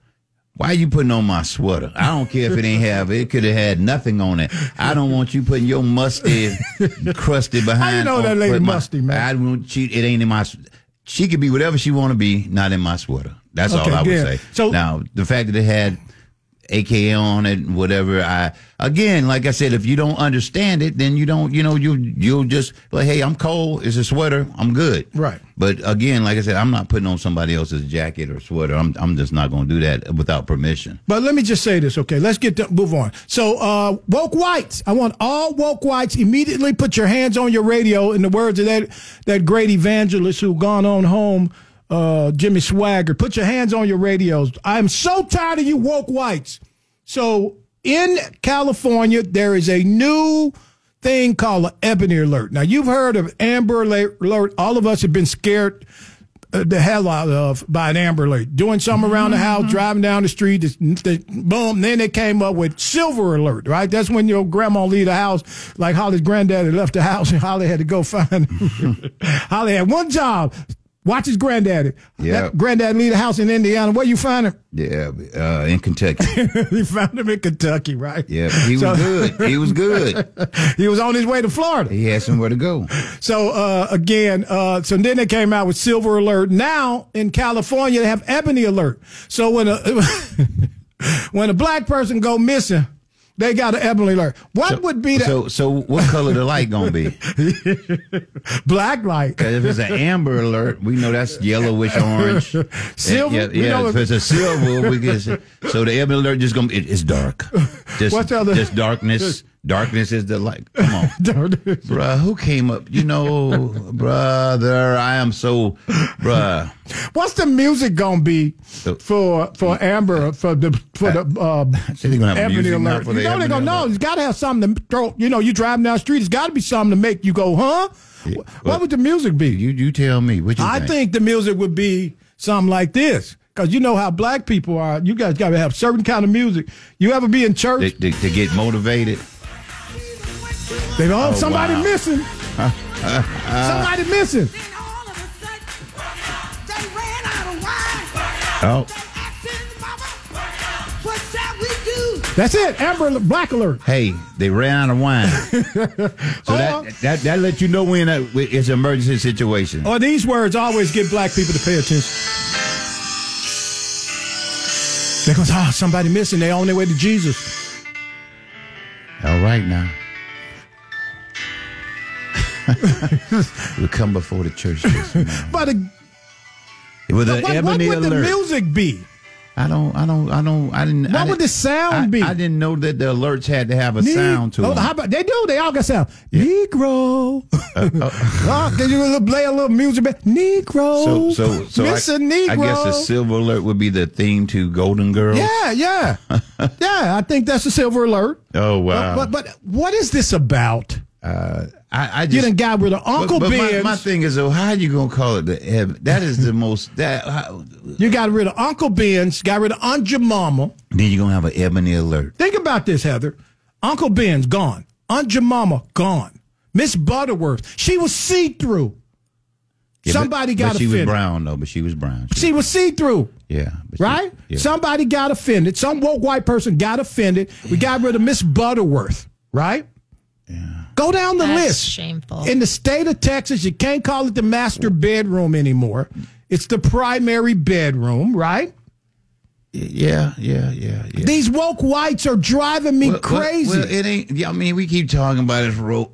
why are you putting on my sweater? I don't care if it ain't have it could have had nothing on it. I don't want you putting your musty, crusty behind. I know that lady musty, man? I don't. She, it ain't in my. She could be whatever she want to be, not in my sweater. That's all I would good. say. So- now the fact that it had AKA on it, whatever. I again, like I said, if you don't understand it, then you don't, you know, you you'll just like, hey, I'm cold. It's a sweater. I'm good. Right. But again, like I said, I'm not putting on somebody else's jacket or sweater. I'm I'm just not going to do that without permission. But let me just say this, okay? Let's get to move on. So, uh, woke whites. I want all woke whites immediately put your hands on your radio. In the words of that that great evangelist who gone on home, uh, Jimmy Swaggart. Put your hands on your radios. I'm so tired of you woke whites. So, in California, there is a new thing called an Ebony Alert. Now, you've heard of Amber Alert. All of us have been scared uh, the hell out of by an Amber Alert. Doing something around the house, driving down the street, they, boom. Then they came up with Silver Alert, right? That's when your grandma leave the house, like Holly's granddaddy left the house and [LAUGHS] Holly had to go find [LAUGHS] Holly had one job. Watch his granddaddy. Yeah. That Granddaddy leave the house in Indiana. Where you find him? Yeah, uh, in Kentucky. [LAUGHS] he found him in Kentucky, right? Yeah, he was So- good. He was good. [LAUGHS] he was on his way to Florida. He had somewhere to go. So uh, again, uh, so then they came out with Silver Alert. Now in California, they have Ebony Alert. So when a [LAUGHS] when a black person go missing, they got an Ebony Alert. What would be the So, so what color the light gonna be? [LAUGHS] black light? 'Cause if it's an amber alert, we know that's yellowish orange. [LAUGHS] Silver? Yeah, We yeah. if it's a silver, we get so the ebony alert just gonna it, it's dark. Just, What's the other- just darkness. [LAUGHS] Darkness is the light. Come on, [LAUGHS] bruh. Who came up? You know, brother. I am so, bruh. What's the music gonna be for for Amber for the for the uh, [LAUGHS] they're gonna have Ebony Alert? You know they're gonna know. Alert. It's got to have something to throw. You know, you driving down the street. It's got to be something to make you go, huh? what would the music be? You you tell me. What you I think? think the music would be something like this. Cause you know how black people are. You guys got to have certain kind of music. You ever be in church? to, to, to get motivated. They oh, Oh, somebody wow. missing. [LAUGHS] somebody missing. Oh, That's it. Amber Black Alert. hey, they ran out of wine. [LAUGHS] so Oh. that, that that let you know when uh, it's an emergency situation. Or these words always get black people to pay attention. They goes, oh, somebody missing. They on their way to Jesus. All right now. [LAUGHS] we come before the church this [LAUGHS] morning. But, uh, With but an what, what would the alert. music be? I don't, I don't, I don't, I didn't. What I would didn't- the sound I, be? I didn't know that the alerts had to have a Ne- sound to oh, them. How about they do? They all got sound. Negro. oh, [LAUGHS] can you play a little music? Negro. so, so, so I, Negro. I guess the silver alert would be the theme to Golden Girls. Yeah, yeah, yeah. I think that's a silver alert. Oh wow. But, but but what is this about? Uh, I, I You just done got rid of Uncle but, but my, my thing is, though, how you gonna call it the That is the most that. How, You got rid of Uncle Ben's, got rid of Aunt Jemima. Then you're gonna have an ebony alert. Think about this, Heather. Uncle Ben's gone. Aunt Jemima gone. Miss Butterworth, she was see through. Yeah, but- Somebody got but she was offended. brown though, but she was brown. She- She was see through, yeah, but she- right? yeah. Somebody got offended. Some woke white person got offended. We got rid of Miss Butterworth, right? Go down the That's list. shameful. In the state of Texas, you can't call it the master bedroom anymore. It's the primary bedroom, right? Yeah, yeah, yeah, yeah. These woke whites are driving me Well, crazy. Well, it ain't. Yeah, I mean, we keep talking about this ro-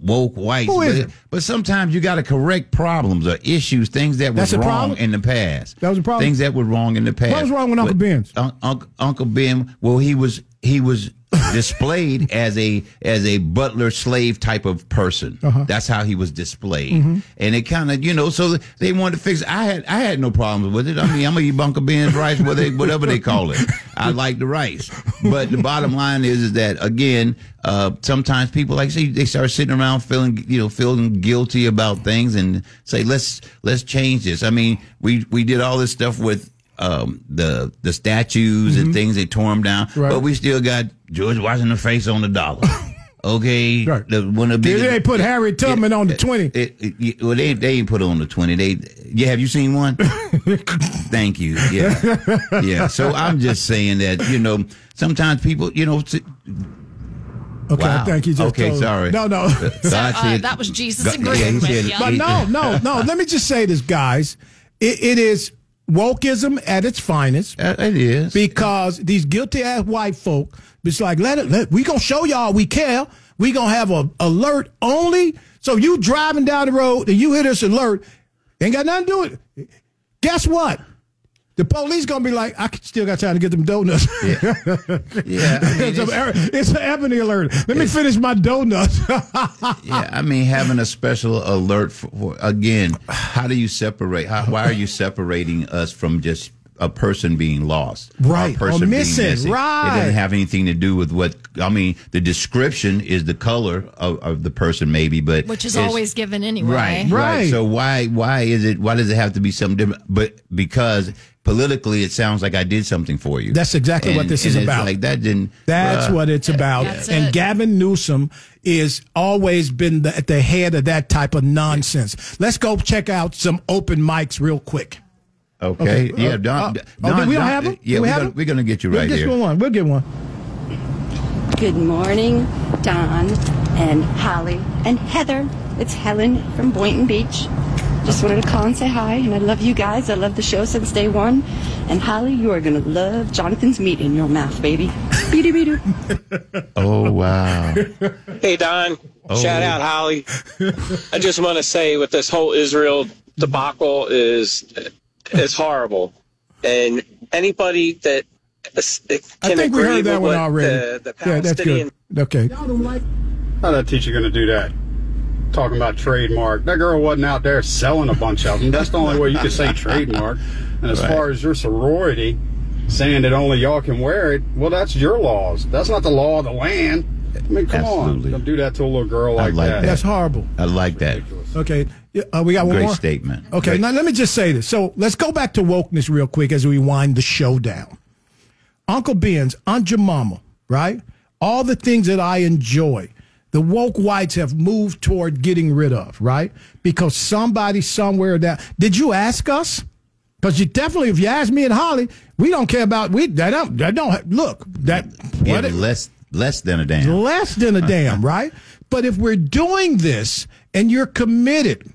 woke whites, Who is but, it? but sometimes you got to correct problems or issues, things that was That's a wrong problem? in the past. That was a problem? Things that were wrong in the past. What was wrong with Uncle But Ben's? Un- Unc- Uncle Ben. Well, he was he was displayed [LAUGHS] as a as a butler slave type of person. Uh-huh. That's how he was displayed, Mhm. and it kind of you know. So they wanted to fix. It. I had I had no problems with it. I mean, I'm gonna eat Uncle Ben's rice, whatever they, whatever they call it. I [LAUGHS] like the rice, but the bottom line is, is that again, uh, sometimes people like say they start sitting around feeling you know feeling guilty about things and say let's let's change this. I mean, we we did all this stuff with. Um, the the statues and Mhm. things they tore them down, Right. but we still got George Washington face on the dollar. [LAUGHS] Okay, Right. the, one of the They- biggest- they put Harry Tubman on the 20. It, it, it- well, they they ain't put on the twenty. They yeah. Have you seen one? [LAUGHS] Thank you. Yeah, yeah. So I'm just saying that you know sometimes people you know. s- Okay, Wow. I think he just Okay, told- sorry. No, no. [LAUGHS] God uh, that was Jesus God- agreeing yeah, with you. But no, no, no. Let me just say this, guys. It, it is wokeism at its finest. Uh, it is because these guilty ass white folk. It's like let it. Let, we gonna show y'all we care. We gonna have a alert only. So you driving down the road and you hit this alert, ain't got nothing to do with it. Guess what? The police gonna be like, I still got time to get them donuts. Yeah, [LAUGHS] yeah. I mean, it's, a, it's an ebony alert. Let me finish my donuts. [LAUGHS] yeah, I mean, having a special alert for, for again, how do you separate? How, why are you separating us from just a person being lost, Right, a person or being missing, right. It doesn't have anything to do with what I mean. The description is the color of, of the person, maybe, but Which is always given anyway. Right, right. So why why is it why does it have to be something different? But because politically, it sounds like I did something for you. That's exactly what this and is it's about. Like that didn't. That's bruh. what it's about. That's and it. Gavin Newsom is always been the, at the head of that type of nonsense. Let's go check out some open mics real quick. Okay. Okay, Yeah, uh, Don. uh, Don, oh, do we don't Don- have 'em? Yeah, Do we we're, have gonna, 'em? we're gonna get you We'll right get here. one. We'll get one. Good morning, Don and Holly and Heather. It's Helen from Boynton Beach. Just wanted to call and say hi, and I love you guys. I love the show since day one. And Holly, you are gonna love Jonathan's meat in your mouth, baby. [LAUGHS] Beedoo beedoo. Oh wow. Hey, Don. Oh. Shout out, Holly. I just want to say with this whole Israel debacle is is horrible, and anybody that can I think we heard that one already. The, the yeah, that's good. Okay. How that teacher going to do that? Talking about trademark. That girl wasn't out there selling a bunch of them. That's the only way you can say trademark. And as Right. far as your sorority saying that only y'all can wear it, well, that's your laws. That's not the law of the land. I mean, come Absolutely. on. Don't do that to a little girl like, like that. that. That's horrible. I like that. Okay. Uh, we got one Great more. statement. Okay, Great. now let me just say this. So let's go back to wokeness real quick as we wind the show down. Uncle Ben's, Aunt Jemima, right? All the things that I enjoy, the woke whites have moved toward getting rid of, right? Because somebody somewhere that did you ask us? Because you definitely, if you ask me and Holly, we don't care about we that don't that don't look that Yeah, what it- less less than a damn. less than a damn, [LAUGHS] right? But if we're doing this and you're committed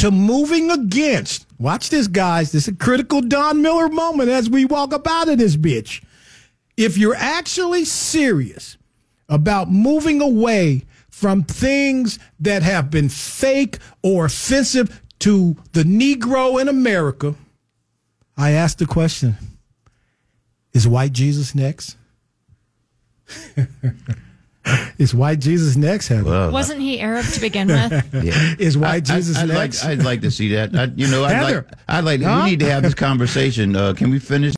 to moving against, watch this, guys. This is a critical Don Miller moment as we walk up out of this bitch. If you're actually serious about moving away from things that have been fake or offensive to the Negro in America, I ask the question Is white Jesus next? [LAUGHS] [LAUGHS] Is white Jesus next, Heather? Wasn't he Arab to begin with? [LAUGHS] Yeah. Is white I- I- Jesus I'd next? Like, I'd like to see that. I, you know, I'd Heather. like, I'd like. Huh? We need to have this conversation. Uh, can we finish?